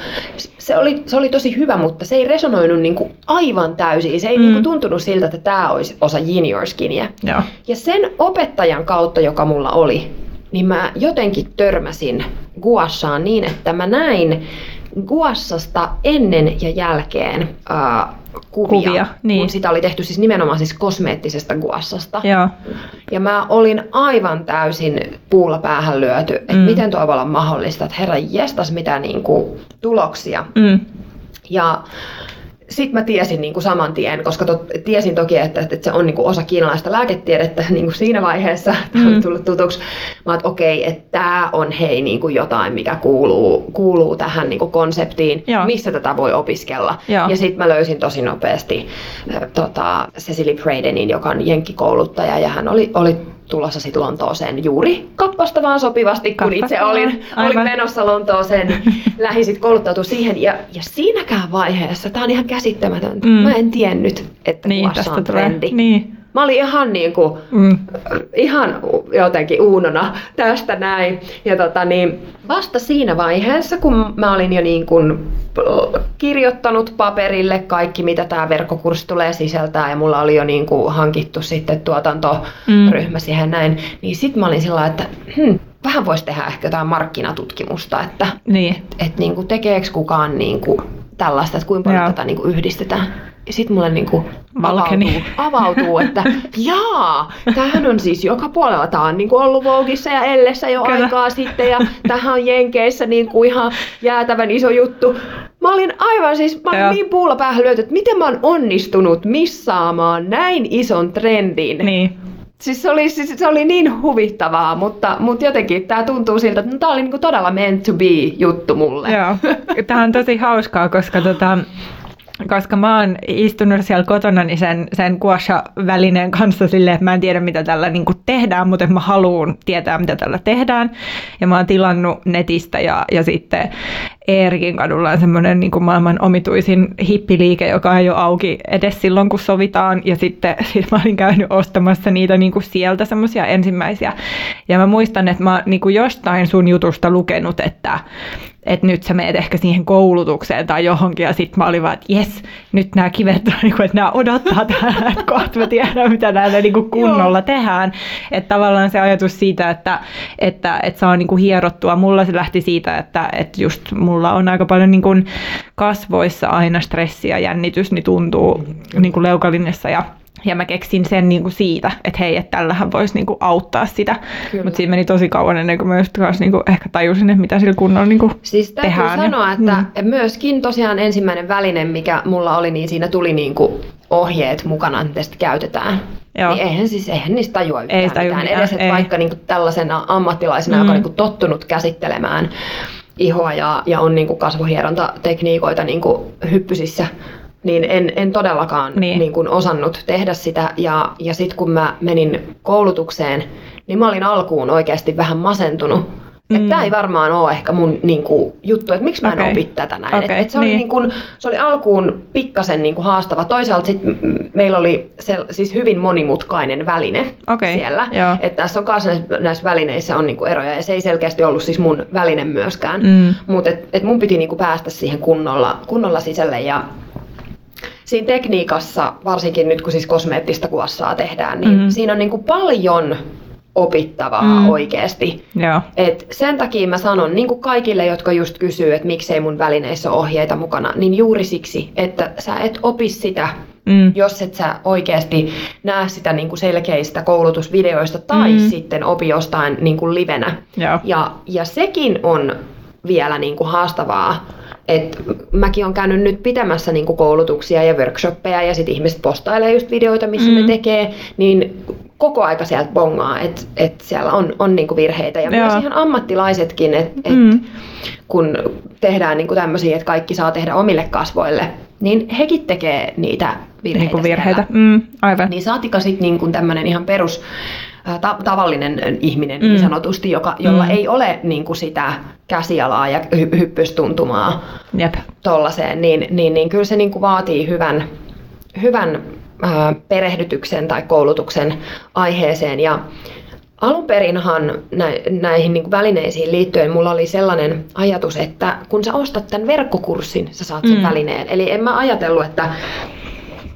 se oli, se oli tosi hyvä, mutta se ei resonoinut niin kuin aivan täysin. Se ei mm. niin kuin tuntunut siltä, että tämä olisi osa Yin Your Skinia. Ja. ja sen opettajan kautta, joka mulla oli, niin mä jotenkin törmäsin Guassaan niin, että mä näin Guassasta ennen ja jälkeen äh, kuvia, kuvia niin. kun sitä oli tehty siis nimenomaan siis kosmeettisesta guassasta. Joo. Ja mä olin aivan täysin puulla päähän lyöty, että mm. miten tuo voi olla mahdollista, että herra jestas mitä niinku tuloksia. Mm. Ja sitten mä tiesin niin kuin saman tien, koska tot, tiesin toki, että, että se on niin kuin osa kiinalaista lääketiedettä [laughs] niin kuin siinä vaiheessa, [laughs] mm. tullut tutuksi. Mä että okei, että tämä on hei niin kuin jotain, mikä kuuluu, kuuluu tähän niin kuin konseptiin, Joo. missä tätä voi opiskella. Joo. Ja sitten mä löysin tosi nopeasti äh, tota, Cecily Bradenin, joka on jenkkikouluttaja, ja hän oli, oli tulossa sitten Lontooseen juuri kappasta vaan sopivasti, kun Kappasta itse olin, olin menossa Lontooseen, [laughs] lähdin sitten kouluttautua siihen. Ja, ja siinäkään vaiheessa, tämä on ihan käsittämätöntä, mm. mä en tiennyt, että niin, tästä on trendi. Niin. Mä olin ihan niin kuin, mm. ihan jotenkin uunona tästä näin. Ja tota niin, vasta siinä vaiheessa, kun mä olin jo niin kuin kirjoittanut paperille kaikki, mitä tämä verkkokurssi tulee sisältää, ja mulla oli jo niin kuin hankittu sitten tuotantoryhmä mm. siihen näin, niin sitten mä olin sillä että hmm, vähän voisi tehdä ehkä jotain markkinatutkimusta, että niin. et, et niin kuin tekeekö kukaan niin kuin tällaista, että kuinka paljon tätä niin kuin yhdistetään. Ja sitten mulle niinku avautuu, avautuu, että jaa, tämähän on siis joka puolella. Tämä on niinku ollut Voguissa ja Ellessä jo Kyllä. aikaa sitten ja tähän on Jenkeissä niinku ihan jäätävän iso juttu. Mä olin aivan siis, mä olin niin puulla päähän lyöty, että miten mä oon onnistunut missaamaan näin ison trendin. Niin. Siis se oli, siis se oli niin huvittavaa, mutta, mutta jotenkin tämä tuntuu siltä, että no, tämä oli niinku todella meant to be juttu mulle. Joo, tämä on tosi hauskaa, koska tota, koska mä oon istunut siellä kotona niin sen, sen guasha-välineen kanssa silleen, että mä en tiedä mitä tällä niin tehdään, mutta mä haluan tietää mitä tällä tehdään. Ja mä oon tilannut netistä ja, ja sitten Eerikin kadulla on semmoinen niin maailman omituisin hippiliike, joka ei ole auki edes silloin, kun sovitaan. Ja sitten [laughs] sit mä olin käynyt ostamassa niitä niin kuin sieltä semmoisia ensimmäisiä. Ja mä muistan, että mä oon niin kuin jostain sun jutusta lukenut, että että nyt sä meet ehkä siihen koulutukseen tai johonkin, ja sitten mä olin vaan, että jes, nyt nämä kivet on, niin kuin, että nämä odottaa täällä, että kohta mä tiedän, mitä näillä niin kuin kunnolla tehdään. Että tavallaan se ajatus siitä, että, että, että saa niin kuin hierottua, mulla se lähti siitä, että, että just mulla on aika paljon niin kuin kasvoissa aina stressi ja jännitys, niin tuntuu niin kuin leukalinjassa ja ja mä keksin sen niin kuin siitä, että hei, että tällähän voisi niin kuin auttaa sitä. Mutta siinä meni tosi kauan ennen kuin mä just kanssa niin kuin ehkä tajusin, että mitä sillä kunnolla niin kuin siis tehdään. sanoa, että mm. myöskin tosiaan ensimmäinen väline, mikä mulla oli, niin siinä tuli niin kuin ohjeet mukana, että sitä käytetään. Joo. Niin eihän, siis, eihän niistä tajua yhtään ei mitään. mitään. Edes, että ei. vaikka niin kuin tällaisena ammattilaisena, mm. joka on niin kuin tottunut käsittelemään ihoa ja, ja on niin kuin kasvohierontatekniikoita niin kuin hyppysissä, niin en, en todellakaan niin. Niin kuin osannut tehdä sitä. Ja, ja sitten kun mä menin koulutukseen, niin mä olin alkuun oikeasti vähän masentunut Mm. Tämä ei varmaan ole ehkä mun niin kuin, juttu, että miksi mä en okay. opi tätä näin. Okay. Et, et se, oli, niin. Niin kuin, se oli alkuun pikkasen niin kuin, haastava. Toisaalta sit, meillä oli se, siis hyvin monimutkainen väline okay. siellä. Että tässä on myös näissä, näissä välineissä on niin kuin, eroja ja se ei selkeästi ollut siis mun väline myöskään. Mm. Mutta et, et mun piti niin kuin, päästä siihen kunnolla, kunnolla sisälle ja siinä tekniikassa, varsinkin nyt kun siis kosmeettista kuvassaa tehdään, niin mm-hmm. siinä on niin kuin paljon opittavaa mm. oikeasti. Yeah. Et sen takia mä sanon niin kuin kaikille, jotka just kysyy, että miksei mun välineissä ole ohjeita mukana, niin juuri siksi, että sä et opi sitä, mm. jos et sä oikeasti näe sitä niin kuin selkeistä koulutusvideoista tai mm. sitten opi jostain niin kuin livenä. Yeah. Ja, ja sekin on vielä niin kuin haastavaa et mäkin on käynyt nyt pitämässä niinku koulutuksia ja workshoppeja ja sitten ihmiset postailee just videoita, missä mm. ne tekee, niin koko aika sieltä bongaa, että et siellä on, on niinku virheitä. Ja Joo. myös ihan ammattilaisetkin, että et mm. kun tehdään niinku tämmöisiä, että kaikki saa tehdä omille kasvoille, niin hekin tekee niitä virheitä. Niinku virheitä, mm, aivan. Niin saatika sitten niinku tämmöinen ihan perus ta- tavallinen ihminen mm. niin sanotusti, joka, jolla mm. ei ole niin kuin sitä käsialaa ja hy- hyppystuntumaa Jep. tollaiseen, niin, niin, niin kyllä se niin kuin vaatii hyvän, hyvän ää, perehdytyksen tai koulutuksen aiheeseen. Ja alun perinhan nä- näihin niin kuin välineisiin liittyen mulla oli sellainen ajatus, että kun sä ostat tämän verkkokurssin, sä saat sen mm. välineen. Eli en mä ajatellut, että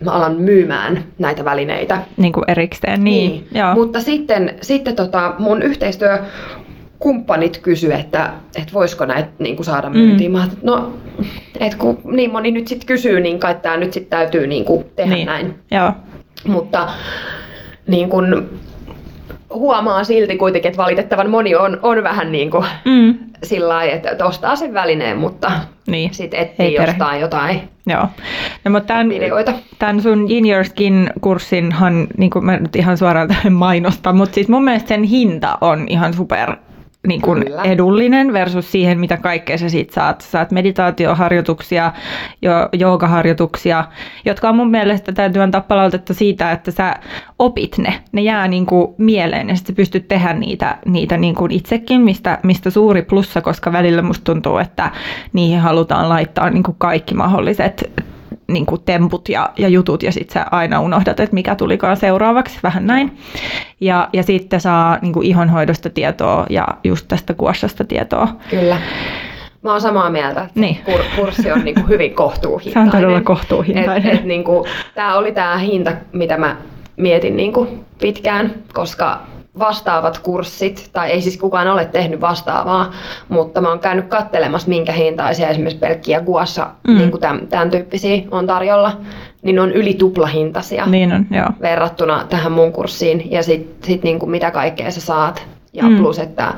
mä alan myymään näitä välineitä. Niin kuin erikseen, niin. niin. Joo. Mutta sitten, sitten tota, mun yhteistyö kumppanit kysy, että, että voisiko näitä niin kuin saada myyntiin. Mm. Mä että no, et kun niin moni nyt sitten kysyy, niin kai tämä nyt sitten täytyy niin kuin tehdä niin. näin. Joo. Mutta niin kuin, huomaa silti kuitenkin, että valitettavan moni on, on vähän niin kuin mm. sillä lailla, että ostaa sen välineen, mutta niin. sitten etsii jostain jotain Joo. No, mutta tämän, videoita. Tämän sun In Your Skin-kurssinhan, niin kuin mä nyt ihan suoraan tähän mainostan, mutta siis mun mielestä sen hinta on ihan super niin kuin edullinen versus siihen, mitä kaikkea sä siitä saat. Sä saat meditaatioharjoituksia, jo, joogaharjoituksia, jotka on mun mielestä täytyy antaa palautetta siitä, että sä opit ne. Ne jää niin kuin mieleen ja sitten pystyt tehdä niitä, niitä niin kuin itsekin, mistä, mistä suuri plussa, koska välillä musta tuntuu, että niihin halutaan laittaa niin kuin kaikki mahdolliset niin kuin temput ja, ja jutut ja sitten sä aina unohdat, että mikä tulikaan seuraavaksi, vähän näin. Ja, ja sitten saa niin kuin ihonhoidosta tietoa ja just tästä kuossasta tietoa. Kyllä. Mä oon samaa mieltä, että niin. kurssi on niin kuin hyvin kohtuuhintainen. Se on todella kohtuuhintainen. Et, et niin kuin, tää oli tämä hinta, mitä mä mietin niin kuin pitkään, koska vastaavat kurssit, tai ei siis kukaan ole tehnyt vastaavaa, mutta mä oon käynyt kattelemassa, minkä hintaisia esimerkiksi pelkkiä Guassa, mm. niin kuin tämän, tämän tyyppisiä on tarjolla, niin on yli tuplahintaisia niin on, joo. verrattuna tähän mun kurssiin. Ja sitten sit niin kuin mitä kaikkea sä saat. Ja mm. plus, että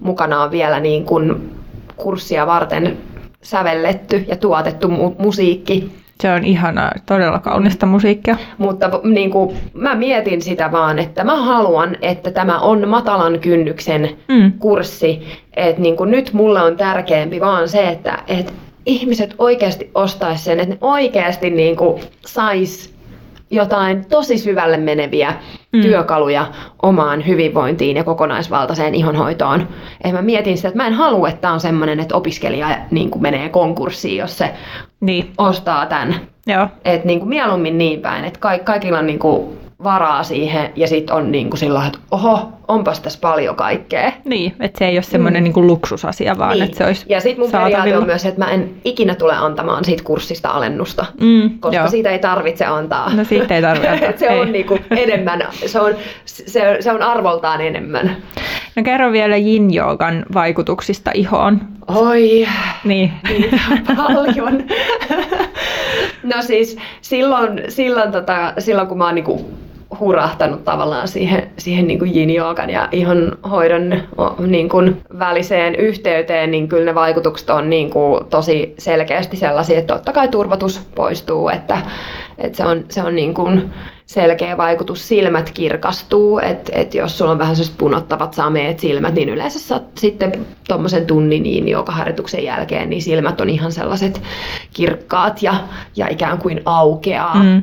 mukana on vielä niin kuin kurssia varten sävelletty ja tuotettu mu- musiikki se on ihanaa, todella kaunista musiikkia. Mutta niin kuin, mä mietin sitä vaan, että mä haluan, että tämä on matalan kynnyksen mm. kurssi. Että niin kuin, nyt mulle on tärkeämpi vaan se, että, että ihmiset oikeasti ostaisi sen, että ne oikeasti niin kuin, sais jotain tosi syvälle meneviä mm. työkaluja omaan hyvinvointiin ja kokonaisvaltaiseen ihonhoitoon. Et mä mietin sitä, että mä en halua, että tämä on semmoinen, että opiskelija niin kuin menee konkurssiin, jos se niin. ostaa tämän. Joo. Et niin kuin mieluummin niin päin, että kaikilla on niin kuin varaa siihen ja sitten on niin kuin sillä että oho, onpas tässä paljon kaikkea. Niin, että se ei ole semmoinen mm. niin luksusasia, vaan niin. että se olisi Ja sitten mun saatavilla. periaate on myös, että mä en ikinä tule antamaan siitä kurssista alennusta, mm, koska joo. siitä ei tarvitse antaa. No siitä ei tarvitse [laughs] antaa. se on niin kuin enemmän, se on, se, se on arvoltaan enemmän. No kerro vielä yin joogan vaikutuksista ihoon. Oi, niin. niitä on paljon. [laughs] no siis silloin, silloin, tota, silloin kun mä oon niinku hurahtanut tavallaan siihen, siihen niin kuin ja ihon hoidon niin kuin väliseen yhteyteen, niin kyllä ne vaikutukset on niin kuin tosi selkeästi sellaisia, että totta kai turvatus poistuu, että, että se on, se on niin kuin selkeä vaikutus. Silmät kirkastuu, että, että jos sulla on vähän punottavat sameet silmät, niin yleensä saat sitten tuommoisen tunnin niin joka harjoituksen jälkeen, niin silmät on ihan sellaiset kirkkaat ja, ja ikään kuin aukeaa. Mm.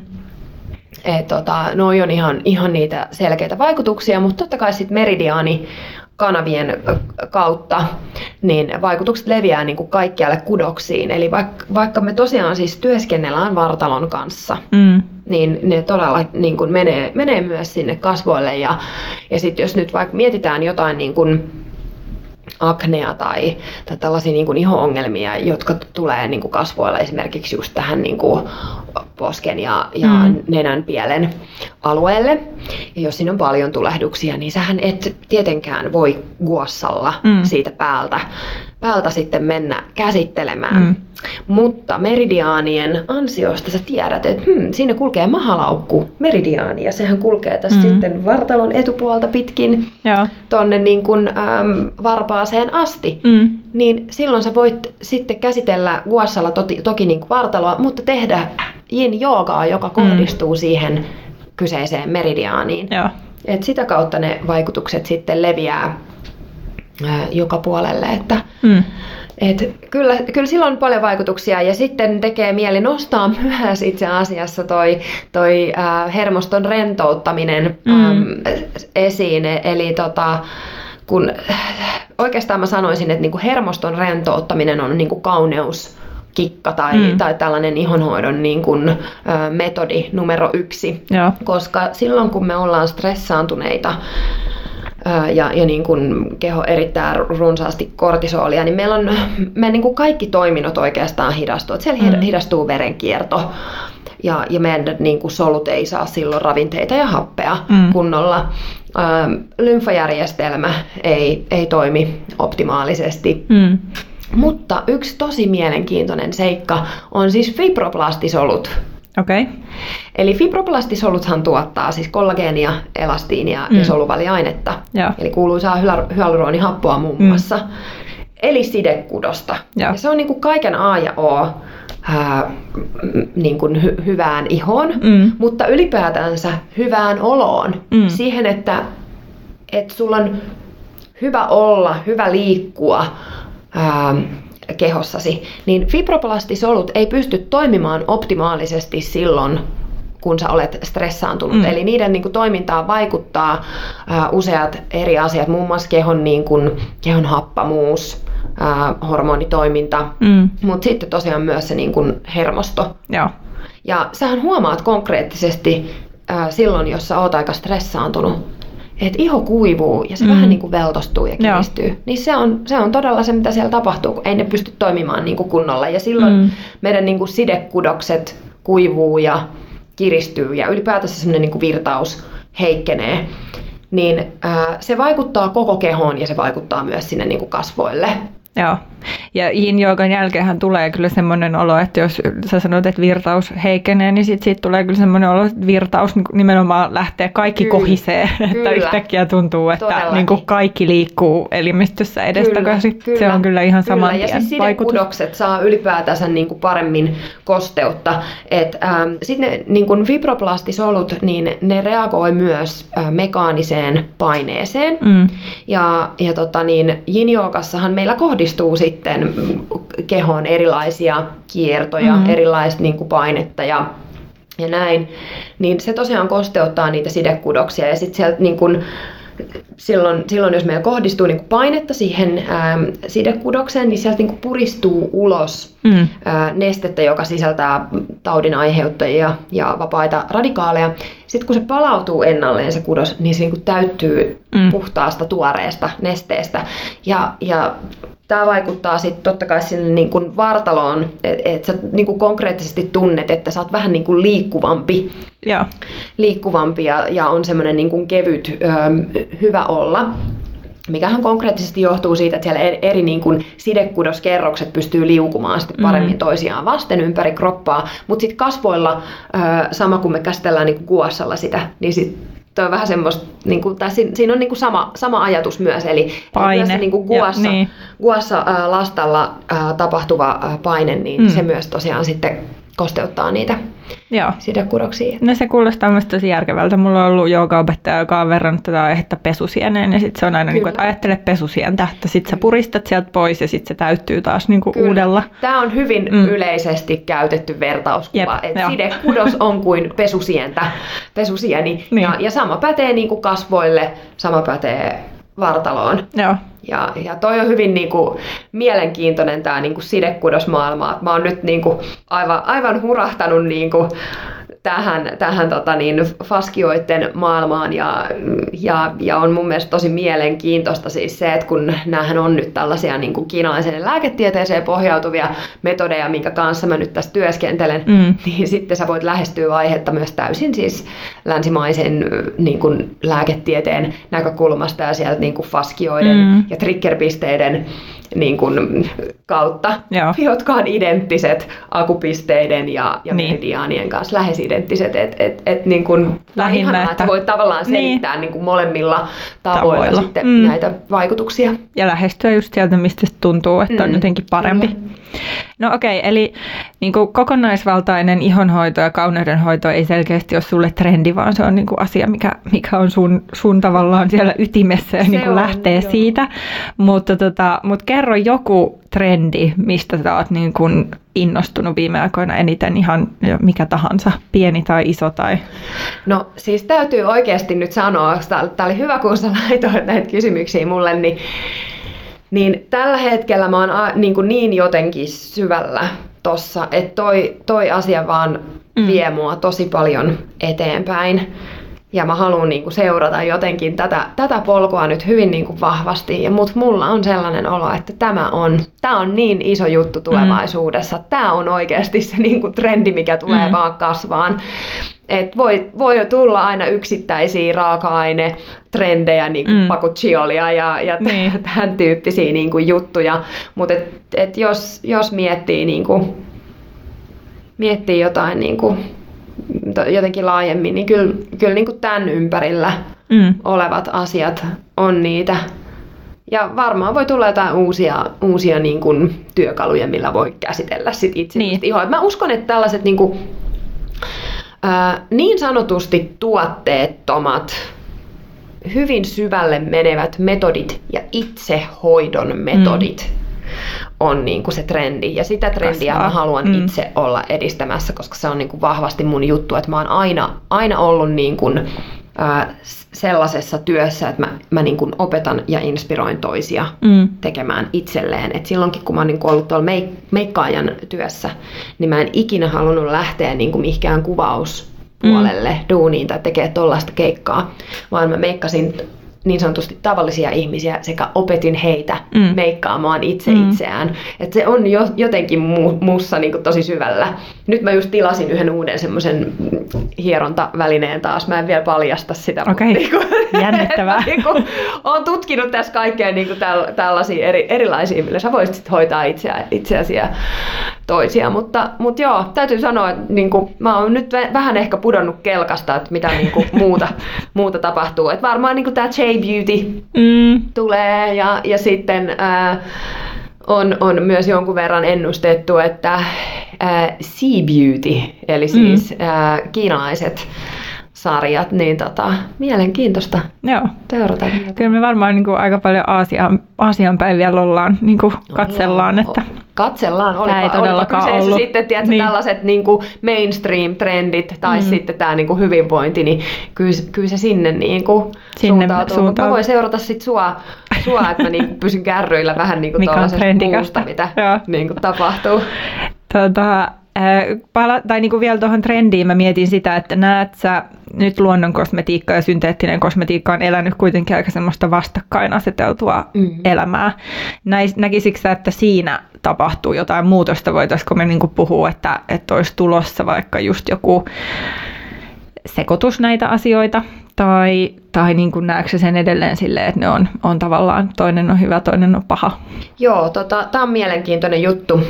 Et tota, noi on ihan, ihan niitä selkeitä vaikutuksia, mutta totta kai sitten meridiaani kanavien kautta, niin vaikutukset leviää niin kuin kaikkialle kudoksiin. Eli vaikka, vaikka me tosiaan siis työskennellään vartalon kanssa, mm. niin ne todella niin kuin menee, menee myös sinne kasvoille. Ja, ja sitten jos nyt vaikka mietitään jotain niin kuin aknea tai, tai tällaisia niin kuin iho-ongelmia, jotka tulee niin kuin kasvoilla esimerkiksi just tähän niin kuin posken ja, ja mm. nenän pielen alueelle. Ja jos siinä on paljon tulehduksia, niin sähän et tietenkään voi guossalla mm. siitä päältä, päältä sitten mennä käsittelemään. Mm. Mutta meridiaanien ansiosta sä tiedät, että hmm, siinä kulkee mahalaukku, meridiaani, ja sehän kulkee tässä mm. sitten vartalon etupuolta pitkin Joo. tonne niin kuin, äm, varpaaseen asti. Mm. Niin silloin sä voit sitten käsitellä guassalla toki, toki niin kuin vartaloa, mutta tehdä yin joogaa, joka mm. kohdistuu siihen kyseiseen meridiaaniin. Joo. Et sitä kautta ne vaikutukset sitten leviää ää, joka puolelle. Että, mm. et kyllä, kyllä sillä on paljon vaikutuksia ja sitten tekee mieli nostaa [laughs] myös itse asiassa toi, toi ää, hermoston rentouttaminen mm. äm, esiin. Eli tota, kun oikeastaan mä sanoisin, että niinku hermoston rentouttaminen on niinku kauneus kikka tai, mm. tai tällainen ihonhoidon niin kuin, ö, metodi numero yksi. Joo. Koska silloin kun me ollaan stressaantuneita, ja, ja niin kuin keho erittää runsaasti kortisolia, niin meillä on me niin kuin kaikki toiminnot oikeastaan hidastuu. Että siellä mm. hidastuu verenkierto ja, ja meidän niin kuin solut ei saa silloin ravinteita ja happea mm. kunnolla. Ö, lymfajärjestelmä ei, ei toimi optimaalisesti. Mm. Mutta yksi tosi mielenkiintoinen seikka on siis fibroplastisolut. Okei. Okay. Eli fibroplastisoluthan tuottaa siis kollageenia, elastiinia mm. ja soluväliainetta. Ja. Eli kuuluisaa hyaluronihappoa muun muassa. Mm. Eli sidekudosta. Ja. ja se on niin kuin kaiken A ja O ää, niin kuin hy- hyvään ihoon, mm. mutta ylipäätänsä hyvään oloon. Mm. Siihen, että, että sulla on hyvä olla, hyvä liikkua, ää, kehossasi, niin fibroplastisolut ei pysty toimimaan optimaalisesti silloin, kun sä olet stressaantunut. Mm. Eli niiden niin kuin, toimintaan vaikuttaa ää, useat eri asiat, muun muassa kehon, niin kuin, kehon happamuus, ää, hormonitoiminta, mm. mutta sitten tosiaan myös se niin kuin, hermosto. Joo. Ja sähän huomaat konkreettisesti ää, silloin, jos sä oot aika stressaantunut, että iho kuivuu ja se mm. vähän niin kuin veltostuu ja kiristyy. Joo. Niin se on, se on todella se, mitä siellä tapahtuu, kun ei ne pysty toimimaan niin kuin kunnolla. Ja silloin mm. meidän niin kuin sidekudokset kuivuu ja kiristyy ja ylipäätänsä semmoinen niin kuin virtaus heikkenee. Niin ää, se vaikuttaa koko kehoon ja se vaikuttaa myös sinne niin kuin kasvoille. Joo. Ja yin joogan jälkeenhän tulee kyllä semmoinen olo, että jos sä sanot, että virtaus heikenee, niin sitten siitä tulee kyllä semmoinen olo, että virtaus nimenomaan lähtee, kaikki kyllä, kohisee. [laughs] Kyllä. Että yhtäkkiä tuntuu, että niin kuin kaikki liikkuu elimistössä edestakaisin. Se on kyllä ihan sama kyllä. Ja siis kudokset saa ylipäätänsä niin kuin paremmin kosteutta. ähm, Sitten niin kuin fibroplastisolut, niin ne reagoi myös äh, mekaaniseen paineeseen. Mm. Ja, ja tota niin, yin meillä kohdistuu sitten kehoon erilaisia kiertoja, mm-hmm. erilaista niin kuin painetta ja ja näin, niin se tosiaan kosteuttaa niitä sidekudoksia ja sitten sieltä niin kuin, silloin, silloin, jos meillä kohdistuu niin painetta siihen ää, sidekudokseen, niin sieltä niin puristuu ulos mm. ää, nestettä, joka sisältää taudin aiheuttajia ja vapaita radikaaleja. Sitten kun se palautuu ennalleen se kudos, niin se niin kuin täyttyy mm. puhtaasta tuoreesta nesteestä. Ja, ja tämä vaikuttaa sitten totta kai sinne niin kuin vartaloon, että et sä niin kuin konkreettisesti tunnet, että sä oot vähän niin kuin liikkuvampi. Ja. Liikkuvampi ja, ja on semmoinen niin kuin kevyt, ö, hyvä olla. Mikähän konkreettisesti johtuu siitä, että siellä eri niin kuin sidekudoskerrokset pystyy liukumaan sitten paremmin mm. toisiaan vasten ympäri kroppaa. Mutta sitten kasvoilla, sama kuin me käsitellään niin kuin kuossalla sitä, niin sitten Tuo on vähän semmoista, niin kuin, tai siinä, siinä on niin kuin sama, sama ajatus myös, eli paine. myös niin kuin guassa, ja, niin. guassa ää, lastalla ää, tapahtuva ää, paine, niin mm. se myös tosiaan sitten kosteuttaa niitä Joo. sidekudoksia. No se kuulostaa myös tosi järkevältä. Mulla on ollut joogaopettaja, joka on verrannut tätä aihetta pesusieneen, ja sitten se on aina niin kuin, että ajattele pesusientä, että sitten sä puristat sieltä pois, ja sitten se täyttyy taas niin kuin uudella. Tämä on hyvin mm. yleisesti käytetty vertauskuva, että sidekudos on kuin pesusientä, pesusieni, niin. ja, ja sama pätee niin kuin kasvoille, sama pätee vartaloon. Joo. Ja, ja toi on hyvin niin kuin, mielenkiintoinen tämä niin kuin sidekudosmaailma. Mä oon nyt niin kuin, aivan, aivan hurahtanut niin kuin, tähän, tähän tota niin, faskioiden maailmaan ja, ja, ja, on mun mielestä tosi mielenkiintoista siis se, että kun näähän on nyt tällaisia niin kuin kiinalaiseen lääketieteeseen pohjautuvia metodeja, minkä kanssa mä nyt tässä työskentelen, mm. niin sitten sä voit lähestyä aihetta myös täysin siis länsimaisen niin kuin lääketieteen näkökulmasta ja sieltä niin kuin faskioiden mm. ja triggerpisteiden niin kuin, kautta, Joo. [laughs] jotka on identtiset akupisteiden ja, ja niin. meridiaanien kanssa lähes identtiset. Et, et, et, niin kuin, Lähinnä, että... että voit tavallaan niin. selittää niin. Niin kuin molemmilla tavoilla, tavoilla. Sitten mm. näitä vaikutuksia. Ja lähestyä just sieltä, mistä tuntuu, että mm. on jotenkin parempi. Mm. No okei, okay, eli niin kuin kokonaisvaltainen ihonhoito ja kauneudenhoito ei selkeästi ole sulle trendi, vaan se on niin kuin asia, mikä, mikä on sun, sun tavallaan siellä ytimessä ja niin kuin on, lähtee joo. siitä. Mutta, tota, mutta kerro joku trendi, mistä sä oot niin kuin innostunut viime aikoina eniten ihan mikä tahansa, pieni tai iso tai... No siis täytyy oikeasti nyt sanoa, tämä oli hyvä kun sä laitoit näitä kysymyksiä mulle, niin niin tällä hetkellä mä oon a, niin, kuin niin jotenkin syvällä tossa, että toi, toi asia vaan mm. vie mua tosi paljon eteenpäin. Ja mä haluan niin kuin seurata jotenkin tätä, tätä polkua nyt hyvin niin kuin vahvasti. Mutta mulla on sellainen olo, että tämä on, tämä on niin iso juttu mm. tulevaisuudessa. Mm. Tämä on oikeasti se niin kuin trendi, mikä tulee mm. vaan kasvaan. Et voi, voi tulla aina yksittäisiä raaka-ainetrendejä, niin kuin mm. pakucciolia ja, ja niin. [laughs] tämän tyyppisiä niin kuin juttuja. Mutta et, et jos, jos miettii, niin kuin, miettii jotain niin kuin, jotenkin laajemmin, niin kyllä, kyllä niin kuin tämän ympärillä mm. olevat asiat on niitä. Ja varmaan voi tulla jotain uusia, uusia niin kuin työkaluja, millä voi käsitellä sit itse niin. Mä uskon, että tällaiset niin kuin, ää, niin sanotusti tuotteettomat, hyvin syvälle menevät metodit ja itsehoidon metodit mm on niin kuin se trendi. Ja sitä trendiä Kasvaa. mä haluan mm. itse olla edistämässä, koska se on niin kuin vahvasti mun juttu, että mä oon aina, aina ollut niin kuin, ää, sellaisessa työssä, että mä, mä niin kuin opetan ja inspiroin toisia mm. tekemään itselleen. Et silloinkin, kun mä oon niin ollut tuolla meik- meikkaajan työssä, niin mä en ikinä halunnut lähteä niin kuin mihinkään kuvauspuolelle mm. duuniin tai tekee tollaista keikkaa, vaan mä meikkasin niin sanotusti tavallisia ihmisiä sekä opetin heitä mm. meikkaamaan itse mm. itseään. Että se on jo, jotenkin mu, muussa niin kuin tosi syvällä. Nyt mä just tilasin yhden uuden semmoisen hierontavälineen taas. Mä en vielä paljasta sitä. Okei, okay. niin kuin, [laughs] jännittävää. [laughs] niin kuin, olen tutkinut tässä kaikkea niin kuin täl, tällaisia eri, erilaisia, millä sä voisit hoitaa itseä, itseäsi ja toisia. Mutta, mutta joo, täytyy sanoa, että niin kuin, mä oon nyt vähän ehkä pudonnut kelkasta, että mitä niin kuin, [laughs] muuta, muuta tapahtuu. Että varmaan niin tämä J-Beauty mm. tulee ja, ja sitten ää, on, on myös jonkun verran ennustettu, että ää, Sea Beauty, eli siis mm. ää, kiinalaiset sarjat, niin tota, mielenkiintoista Joo. seurata. Kyllä me varmaan niin kuin aika paljon Aasian, Aasian päiviä ollaan, niin kuin katsellaan, no, että katsellaan, olipa, ei todellakaan olipa ollut. sitten tiedätkö, niin. tällaiset niin kuin mainstream-trendit tai mm. sitten tämä niin kuin hyvinvointi, niin kyllä, kyllä se sinne, niin kuin sinne suuntautuu. suuntautuu. Mä voin seurata sitten sua, sua että mä niin kuin pysyn kärryillä vähän niin kuin Mikä on muusta, mitä niin kuin tapahtuu. Tota, pala- tai niin kuin vielä tuohon trendiin mä mietin sitä, että näet sä nyt luonnon kosmetiikka ja synteettinen kosmetiikka on elänyt kuitenkin aika semmoista vastakkain aseteltua mm-hmm. elämää. Näis, näkisikö että siinä tapahtuu jotain muutosta? Voitaisiko me niin kuin puhua, että, että olisi tulossa vaikka just joku sekoitus näitä asioita? Tai, tai niin kuin näetkö sen edelleen silleen, että ne on, on tavallaan toinen on hyvä, toinen on paha? Joo, tota, tämä on mielenkiintoinen juttu.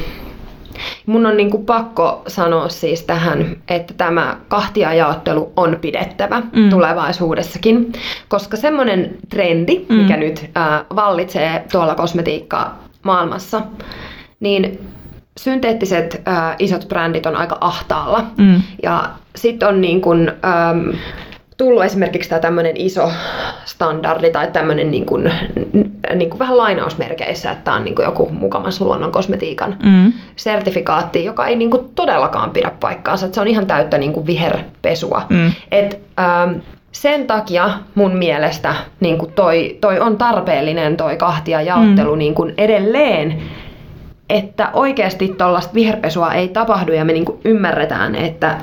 Mun on niin kuin pakko sanoa siis tähän, että tämä kahtiajaottelu on pidettävä mm. tulevaisuudessakin, koska semmoinen trendi, mm. mikä nyt äh, vallitsee tuolla kosmetiikka maailmassa, niin synteettiset äh, isot brändit on aika ahtaalla. Mm. Ja sitten on niin kuin, ähm, tullut esimerkiksi tämä tämmöinen iso standardi tai tämmöinen niin kuin, niin kuin vähän lainausmerkeissä, että tämä on niin kuin joku mukamas luonnon kosmetiikan mm. sertifikaatti, joka ei niin kuin todellakaan pidä paikkaansa. Että se on ihan täyttä niin kuin viherpesua. Mm. Et, ähm, sen takia mun mielestä niin kuin toi, toi on tarpeellinen toi kahtia jaottelu mm. niin kuin edelleen, että oikeasti tuollaista viherpesua ei tapahdu ja me niin kuin ymmärretään, että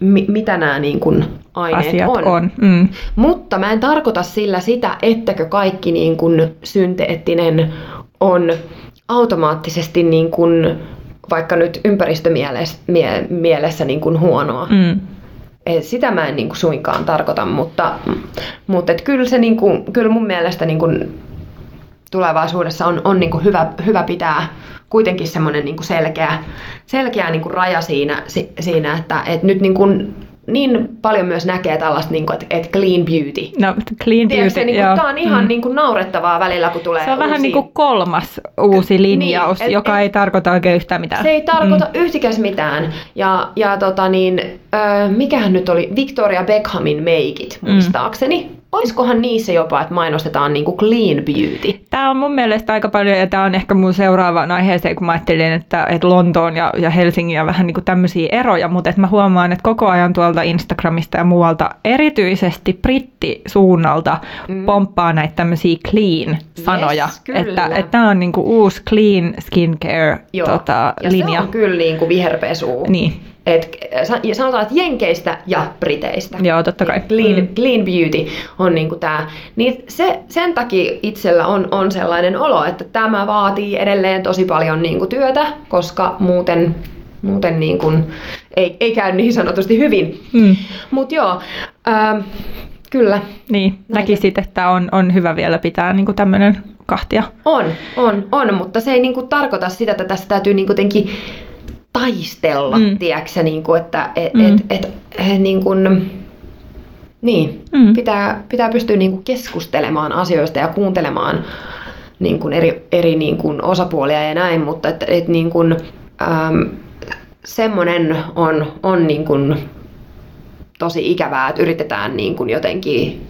mi- mitä nämä niin kuin aineet Asiat on. on. Mm. Mutta mä en tarkoita sillä sitä, ettäkö kaikki niin kuin synteettinen on automaattisesti niin kuin, vaikka nyt ympäristömielessä mie- mielessä niin kuin huonoa. Mm. Et sitä mä en niin kuin suinkaan tarkoita, mutta, mutta et kyllä, se niin kuin, kyllä mun mielestä niin kuin tulevaisuudessa on, on niin kuin hyvä, hyvä pitää kuitenkin semmoinen niin kuin selkeä, selkeä niin kuin raja siinä, si, siinä että, että nyt niin kuin niin paljon myös näkee tällaista, niin kuin, että, että clean beauty. No, clean Tiedätkö, beauty, niin kuin, tämä on ihan Mm. niin kuin naurettavaa välillä, kun tulee Se on vähän uusia- niin kuin kolmas uusi linjaus, Niin, et- joka et- ei tarkoita oikein yhtään mitään. Se ei tarkoita mm. yhtikäs mitään. Ja, ja tota niin, ö, mikähän nyt oli, Victoria Beckhamin meikit, muistaakseni. Olisikohan niissä jopa, että mainostetaan niinku clean beauty? Tämä on mun mielestä aika paljon, ja tämä on ehkä mun seuraavaan aiheeseen, kun mä ajattelin, että, että Lontoon ja, ja Helsingin ja vähän niin kuin tämmöisiä eroja, mutta että mä huomaan, että koko ajan tuolta Instagramista ja muualta, erityisesti brittisuunnalta, mm. pomppaa näitä tämmöisiä clean-sanoja. Yes, kyllä. että että tämä on niin kuin uusi clean skincare Joo. tota, ja linja. se on kyllä niinku viherpesu. Niin, Et, ja sanotaan, että jenkeistä ja briteistä. Joo, totta kai. Clean, Mm. clean beauty on niinku tää. Niin se, sen takia itsellä on, on sellainen olo, että tämä vaatii edelleen tosi paljon niinku työtä, koska muuten, muuten niinku ei, ei käy niin sanotusti hyvin. mm. Mutta joo, ähm, kyllä, niin. näkisit, että on, on hyvä vielä pitää niin kuin tämmöinen kahtia. on, on, on, mutta se ei niinku tarkoita sitä, että tässä täytyy niinku jotenkin taistella, Mm. tiedätkö, niinku, että et, Mm. et, et, et, niinku, niin, Mm. pitää, pitää pystyä niinku keskustelemaan asioista ja kuuntelemaan niin kuin eri, eri niin kuin osapuolia ja näin, mutta et, et niin kuin, äm, semmoinen on, on niin kuin tosi ikävää, että yritetään niin kuin jotenkin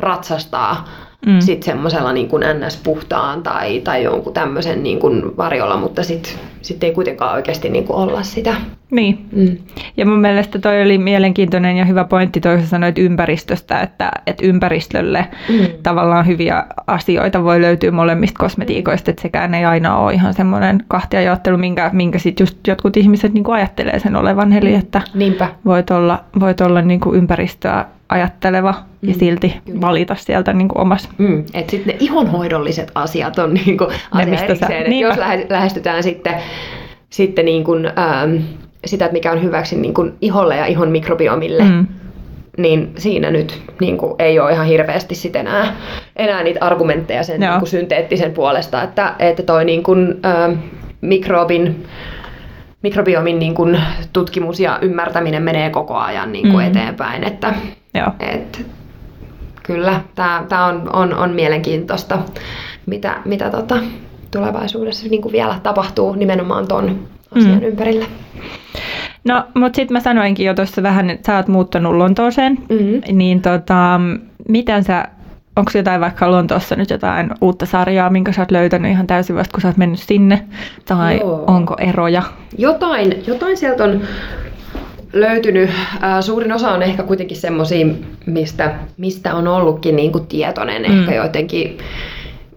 ratsastaa Mm. sitten semmoisella niin kuin ns-puhtaan tai, tai jonkun tämmöisen niin kuin varjolla, mutta sitten sit ei kuitenkaan oikeasti niin kuin olla sitä. Niin. Mm. Ja mun mielestä toi oli mielenkiintoinen ja hyvä pointti, toi sä sanoit ympäristöstä, että, että ympäristölle Mm. tavallaan hyviä asioita voi löytyä molemmista kosmetiikoista, että sekään ei aina ole ihan semmoinen kahtiajaottelu, minkä, minkä sit just jotkut ihmiset niin ajattelee sen olevan, eli että Niinpä. voit olla, voit olla niin kuin ympäristöä ajatteleva ja Mm, silti kyllä. valita sieltä niin kuin omassa. Mm. Että sitten ne ihonhoidolliset asiat on niinku asia mistä sä- erikseen. Et niinpä. jos lähe- lähestytään sitten, sitten niin kuin, ähm, sitä, että mikä on hyväksi niin kuin iholle ja ihon mikrobiomille, Mm. niin siinä nyt niin kuin, ei ole ihan hirveästi sit enää, enää niitä argumentteja sen Joo. niin kuin synteettisen puolesta, että, että toi niin kuin, ähm, mikrobin mikrobiomin niin kuin, tutkimus ja ymmärtäminen menee koko ajan niin kuin Mm. eteenpäin, että Joo. et, kyllä, tämä on, on, on mielenkiintoista, mitä, mitä tota, tulevaisuudessa niin kuin vielä tapahtuu nimenomaan ton asian Mm. ympärillä. No, mutta sitten mä sanoinkin jo tuossa vähän, että sä oot muuttanut Lontooseen, Mm-hmm. niin tota, miten sä, onko jotain vaikka Lontoossa nyt jotain uutta sarjaa, minkä sä oot löytänyt ihan täysin vasta, kun sä oot mennyt sinne? Tai Joo. onko eroja? Jotain, jotain sieltä on löytynyt. Suurin osa on ehkä kuitenkin semmoisia, mistä, mistä on ollutkin niin kuin tietoinen, Mm. ehkä joidenkin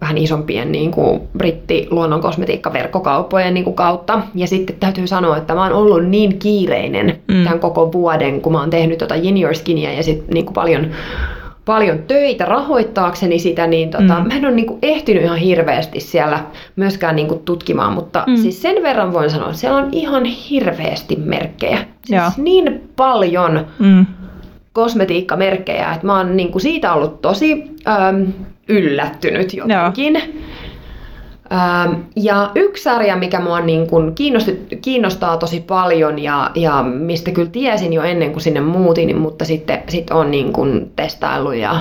vähän isompien niin kuin britti luonnonkosmetiikkaverkkokauppojen niin kuin kautta. Ja sitten täytyy sanoa, että mä oon ollut niin kiireinen Mm. mm. tämän koko vuoden, kun mä oon tehnyt tota Yin Your Skinia ja sitten niin kuin paljon paljon töitä rahoittaakseni sitä, niin tota, Mm. mä en ole niinku ehtinyt ihan hirveästi siellä myöskään niinku tutkimaan, mutta Mm. siis sen verran voin sanoa, että siellä on ihan hirveästi merkkejä. Joo. Siis niin paljon Mm. kosmetiikkamerkkejä, että mä oon niinku siitä ollut tosi äm, yllättynyt jotenkin. Ähm, ja yksi sarja, mikä mua niin kun kiinnosti, kiinnostaa tosi paljon ja, ja mistä kyllä tiesin jo ennen kuin sinne muutin, mutta sitten sit on niin kun testaillut ja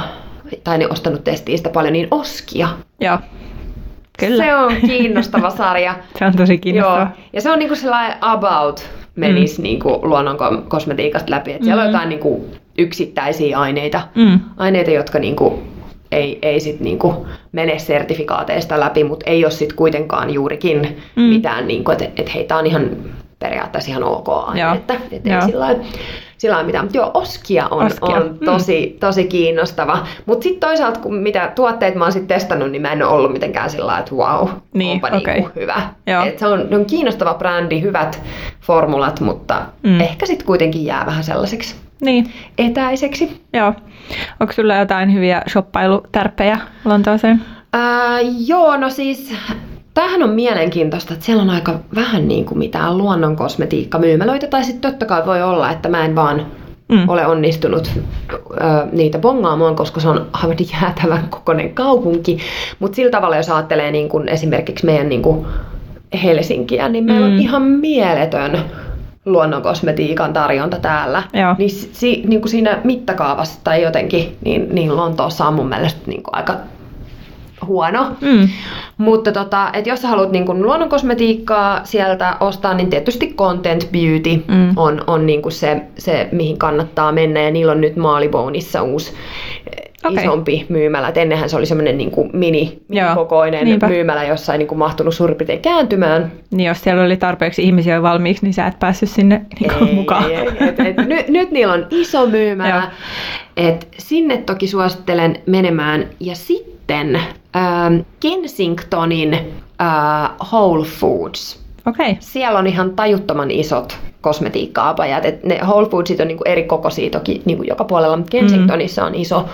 tai ne ostanut testiistä paljon, niin Oskia. Joo. Kyllä. Se on kiinnostava [laughs] sarja. Se on tosi kiinnostavaa. Joo. Ja se on niinku sellainen about menis mm. niinku luonnon ko- kosmetiikasta läpi. Et siellä Mm. on jotain niinku yksittäisiä aineita, Mm. aineita jotka niinku ei, ei sit niinku mene sertifikaateista läpi, mutta ei ole sit kuitenkaan juurikin Mm. mm. mitään, niinku, että et hei, tää on ihan periaatteessa ihan ok aine, että et ei sillä lailla- sillä on mitään. Mutta joo, Oskia on, Oskia. on tosi, tosi kiinnostava. Mutta sitten toisaalta, kun mitä tuotteet mä oon sitten testannut, niin mä en ole ollut mitenkään sillä että wow, Niin, onpa okei. niinku hyvä. Joo. Et se on, on kiinnostava brändi, hyvät formulat, mutta Mm. mm. ehkä sitten kuitenkin jää vähän sellaiseksi Niin, etäiseksi. joo. Onko sulla jotain hyviä shoppailutärppejä Lontooseen? Ää, joo, no siis tämähän on mielenkiintoista, että siellä on aika vähän niin kuin mitään luonnon kosmetiikkamyymälöitä, tai sitten totta kai voi olla, että mä en vaan Mm. mm. ole onnistunut ö, niitä bongaamaan, koska se on aivan jäätävän kokoinen kaupunki. Mutta sillä tavalla, jos ajattelee niin kuin esimerkiksi meidän niin kuin Helsinkiä, niin meillä Mm. on ihan mieletön luonnonkosmetiikan tarjonta täällä. Joo. Niin, si, niin kuin siinä mittakaavassa tai jotenkin, niin, niin Lontoossa on mun mielestä niin kuin aika huono. Mm. Mutta tota, et jos sä haluat niin kun luonnonkosmetiikkaa sieltä ostaa, niin tietysti Content Beauty Mm. on, on niin kuin se, se, mihin kannattaa mennä. Ja niillä on nyt Maalibownissa uusi. Okay. isompi myymälä. Et ennenhän se oli semmoinen niin kuin mini, kokoinen niinpä. myymälä, jossa ei niin kuin mahtunut suurin piirtein kääntymään. Niin jos siellä oli tarpeeksi ihmisiä jo valmiiksi, niin sä et päässyt sinne niin Ei, mukaan. ei, ei. Et, et, nyt, nyt niillä on iso myymälä. Et sinne toki suosittelen menemään. Ja sitten ähm, Kensingtonin äh, Whole Foods. Okay. Siellä on ihan tajuttoman isot kosmetiikka-apajat. Et ne Whole Foodsit on niinku eri kokoisia toki niinku joka puolella, mutta Kensingtonissa on iso,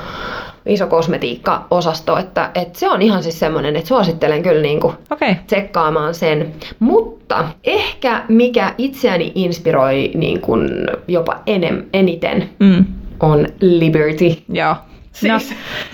iso kosmetiikka-osasto. Että, et se on ihan siis semmoinen, että suosittelen kyllä niinku. Okay. tsekkaamaan sen. Mutta ehkä mikä itseäni inspiroi niin kuin jopa enem, eniten Mm. on Liberty. Joo. Siis-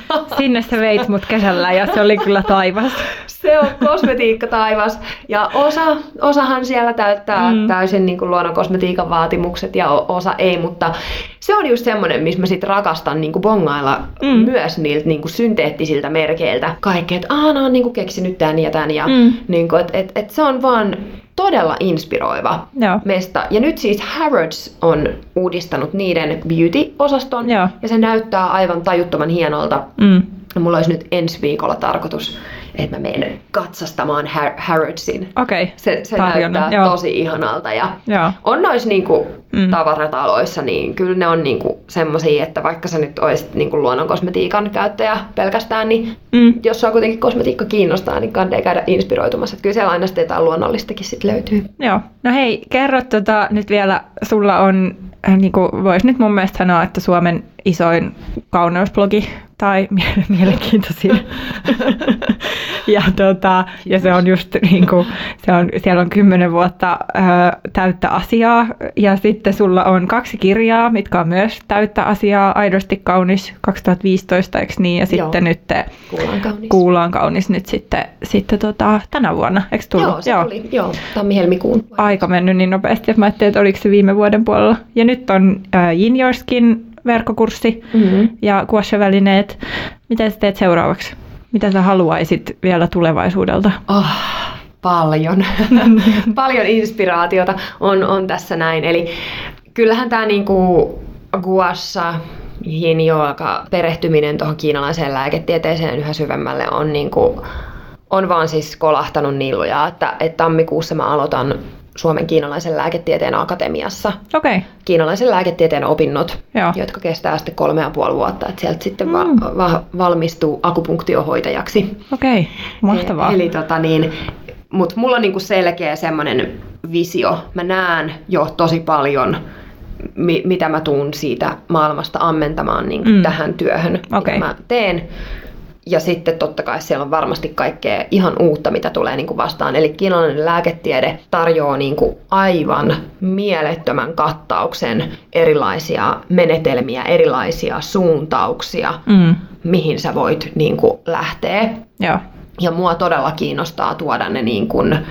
No, sinne sä veit mut kesällä ja se oli kyllä taivas. [laughs] Se on kosmetiikka taivas. Ja osa, osahan siellä täyttää Mm. täysin niin kuin luonnon kosmetiikan vaatimukset ja osa ei, mutta se on just semmoinen, missä mä sit rakastan niin kuin bongailla Mm. myös niiltä niin kuin synteettisiltä merkeiltä. Kaikkea, että aah, on niin kuin keksinyt tän ja tän. Ja Mm. niin kuin, et, et, et se on vaan todella inspiroiva Joo. mesta. Ja nyt siis Harrods on uudistanut niiden beauty-osaston. Joo. Ja se näyttää aivan tajuttoman hienolta. Mm. Mulla olisi nyt ensi viikolla tarkoitus, että mä menen katsastamaan Har- Harrodsin. Okei. Se, se Tarjonnan, näyttää joo. tosi ihanalta. Ja Joo. on noissa niinku Mm. tavarataloissa, niin kyllä ne on niinku semmosia, että vaikka sä nyt olisit niinku luonnon kosmetiikan käyttäjä pelkästään, niin Mm. jos sua kuitenkin kosmetiikka kiinnostaa, niin kannattaa käydä inspiroitumassa. Että kyllä siellä aina sitten jotain luonnollistakin sit löytyy. Joo. No hei, kerro tota, nyt vielä, sulla on, äh, niin kuin voisi nyt mun mielestä sanoa, että Suomen isoin kauneusblogi tai [laughs] mie- mielenkiintoisin. ja, tota, ja se on just niin kuin, se on, siellä on kymmenen vuotta ö, täyttä asiaa ja sitten sulla on kaksi kirjaa, mitkä on myös täyttä asiaa, aidosti kaunis 2015, eikö niin? Ja Joo. sitten nyt Kuullaan kaunis. Kuulaan kaunis nyt sitten, sitten tota, tänä vuonna, eikö tullut? Joo, se Joo. tuli. Joo, tammi-helmikuun. Aika mennyt niin nopeasti, että mä ajattelin, että oliko se viime vuoden puolella. Ja nyt on äh, Yin Your Skin verkkokurssi Mm-hmm. ja kuoshevälineet. Mitä sä teet seuraavaksi? Mitä sä haluaisit vielä tulevaisuudelta? Oh, paljon. [laughs] paljon inspiraatiota on, on tässä näin. Eli kyllähän tämä niinku guassa hinjoaka perehtyminen tuohon kiinalaiseen lääketieteeseen yhä syvemmälle on, niinku, on vaan siis kolahtanut niin lujaa, että, että tammikuussa mä aloitan Suomen kiinalaisen lääketieteen akatemiassa Okei, okay. kiinalaisen lääketieteen opinnot, Joo. jotka kestää sitten kolme ja puoli vuotta. Et sieltä sitten Mm. va- va- valmistuu akupunktiohoitajaksi. okei, okay. mahtavaa. Eli tota niin, mut mulla on niinku selkeä semmoinen visio. Mä näen jo tosi paljon, mi- mitä mä tuun siitä maailmasta ammentamaan niinku Mm. tähän työhön, Okei. mitä mä teen. Ja sitten totta kai siellä on varmasti kaikkea ihan uutta, mitä tulee niinku vastaan. Eli kiinalainen lääketiede tarjoaa niinku aivan mielettömän kattauksen erilaisia menetelmiä, erilaisia suuntauksia, Mm. mihin sä voit niinku lähteä. Joo, Ja mua todella kiinnostaa tuoda ne niin kuin, ö,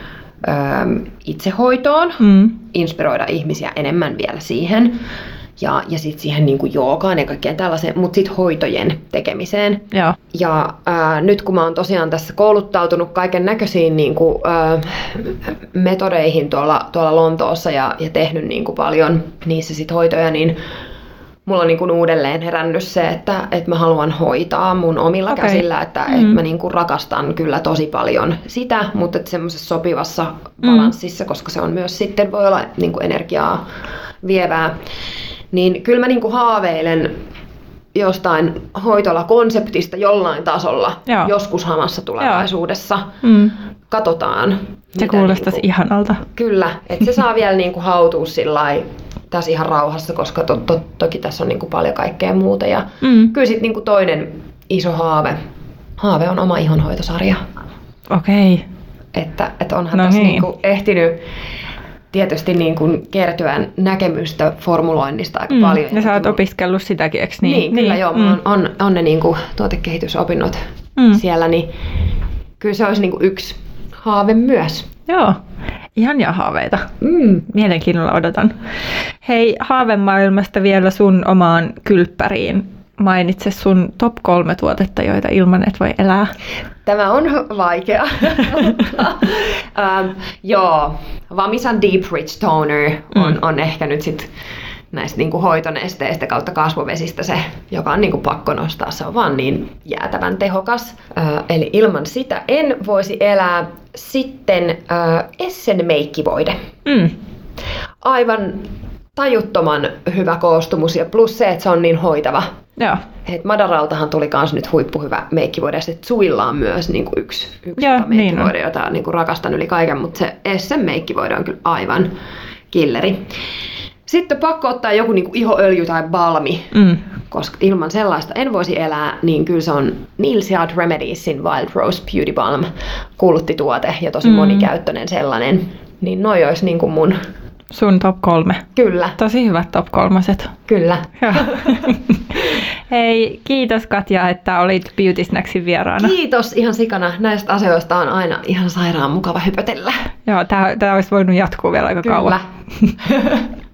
itsehoitoon, mm. inspiroida ihmisiä enemmän vielä siihen. Ja, ja sitten siihen niin kuin joogaan ja kaikkeen tällaiseen, mutta sitten hoitojen tekemiseen. joo, Ja ää, nyt kun mä oon tosiaan tässä kouluttautunut kaiken näköisiin niin kuin, ää, metodeihin tuolla, tuolla Lontoossa ja, ja tehnyt niin kuin paljon niissä sit hoitoja, niin mulla on niin kuin uudelleen herännyt se, että, että mä haluan hoitaa mun omilla okay. käsillä, että, Mm. mm. että mä niin kuin rakastan kyllä tosi paljon sitä, mutta että semmoisessa sopivassa Mm. balanssissa, koska se on myös sitten voi olla niin kuin energiaa vievää. Niin kyllä mä niinku haaveilen jostain hoitolakonseptista jollain tasolla Joo. joskus hamassa tulevaisuudessa. Mm. Katsotaan. Se kuulostaisi niinku- ihanalta. Kyllä, että se saa [laughs] vielä niinku hautua sillä tässä ihan rauhassa, koska to, to, toki tässä on niinku paljon kaikkea muuta. Ja Mm. kyllä sitten niinku toinen iso haave, haave on oma ihonhoitosarja. Okei. Okay. Että, että onhan No tässä niin. niinku ehtinyt tietysti niinku kertyä näkemystä formuloinnista aika Mm. paljon. Ja sä oot opiskellut sitäkin, eikö Niin, niin? niin kyllä joo, mulla Mm. on, on, on ne niinku tuotekehitysopinnot Mm. siellä, niin kyllä se olisi niinku yksi haave myös. Joo, ihania haaveita. Mm. Mielenkiinnolla odotan. Hei, haavemaailmasta vielä sun omaan kylppäriin. Mainitse sun top kolme tuotetta, joita ilman et voi elää. Tämä on vaikea. um, [laughs] joo, Vamisan Deep Rich Toner on, Mm. on ehkä nyt sit näistä niinku hoitonesteistä kautta kasvovesistä se, joka on niinku pakko nostaa. Se on vaan niin jäätävän tehokas. Ö, eli ilman sitä en voisi elää. Sitten ö, Essen meikkivoide. Mm. Aivan tajuttoman hyvä koostumus ja plus se, että se on niin hoitava. Joo, Et Madaraltahan tuli kans nyt huippuhyvä meikkivoide, ja sitten Suilla on myös niinku yksi, yksi Joo, tota niin jota niinku rakastan yli kaiken, mutta se Essen meikkivoide on kyllä aivan killeri. Sitten pakko ottaa joku niinku ihoöljy tai balmi, mm. koska ilman sellaista en voisi elää, niin kyllä se on Nilsiad Remediesin Wild Rose Beauty Balm kulttituote ja tosi Mm. monikäyttöinen sellainen. Niin noi olisi niinku mun, sun top kolme. kyllä, Tosi hyvät top kolmaset. kyllä. [laughs] Hei, kiitos Katja, että olit Beauty Snacksin vieraana. Kiitos ihan sikana. Näistä asioista on aina ihan sairaan mukava hypötellä. Joo, tämä olisi voinut jatkuu vielä aika kauan. Kyllä. [laughs]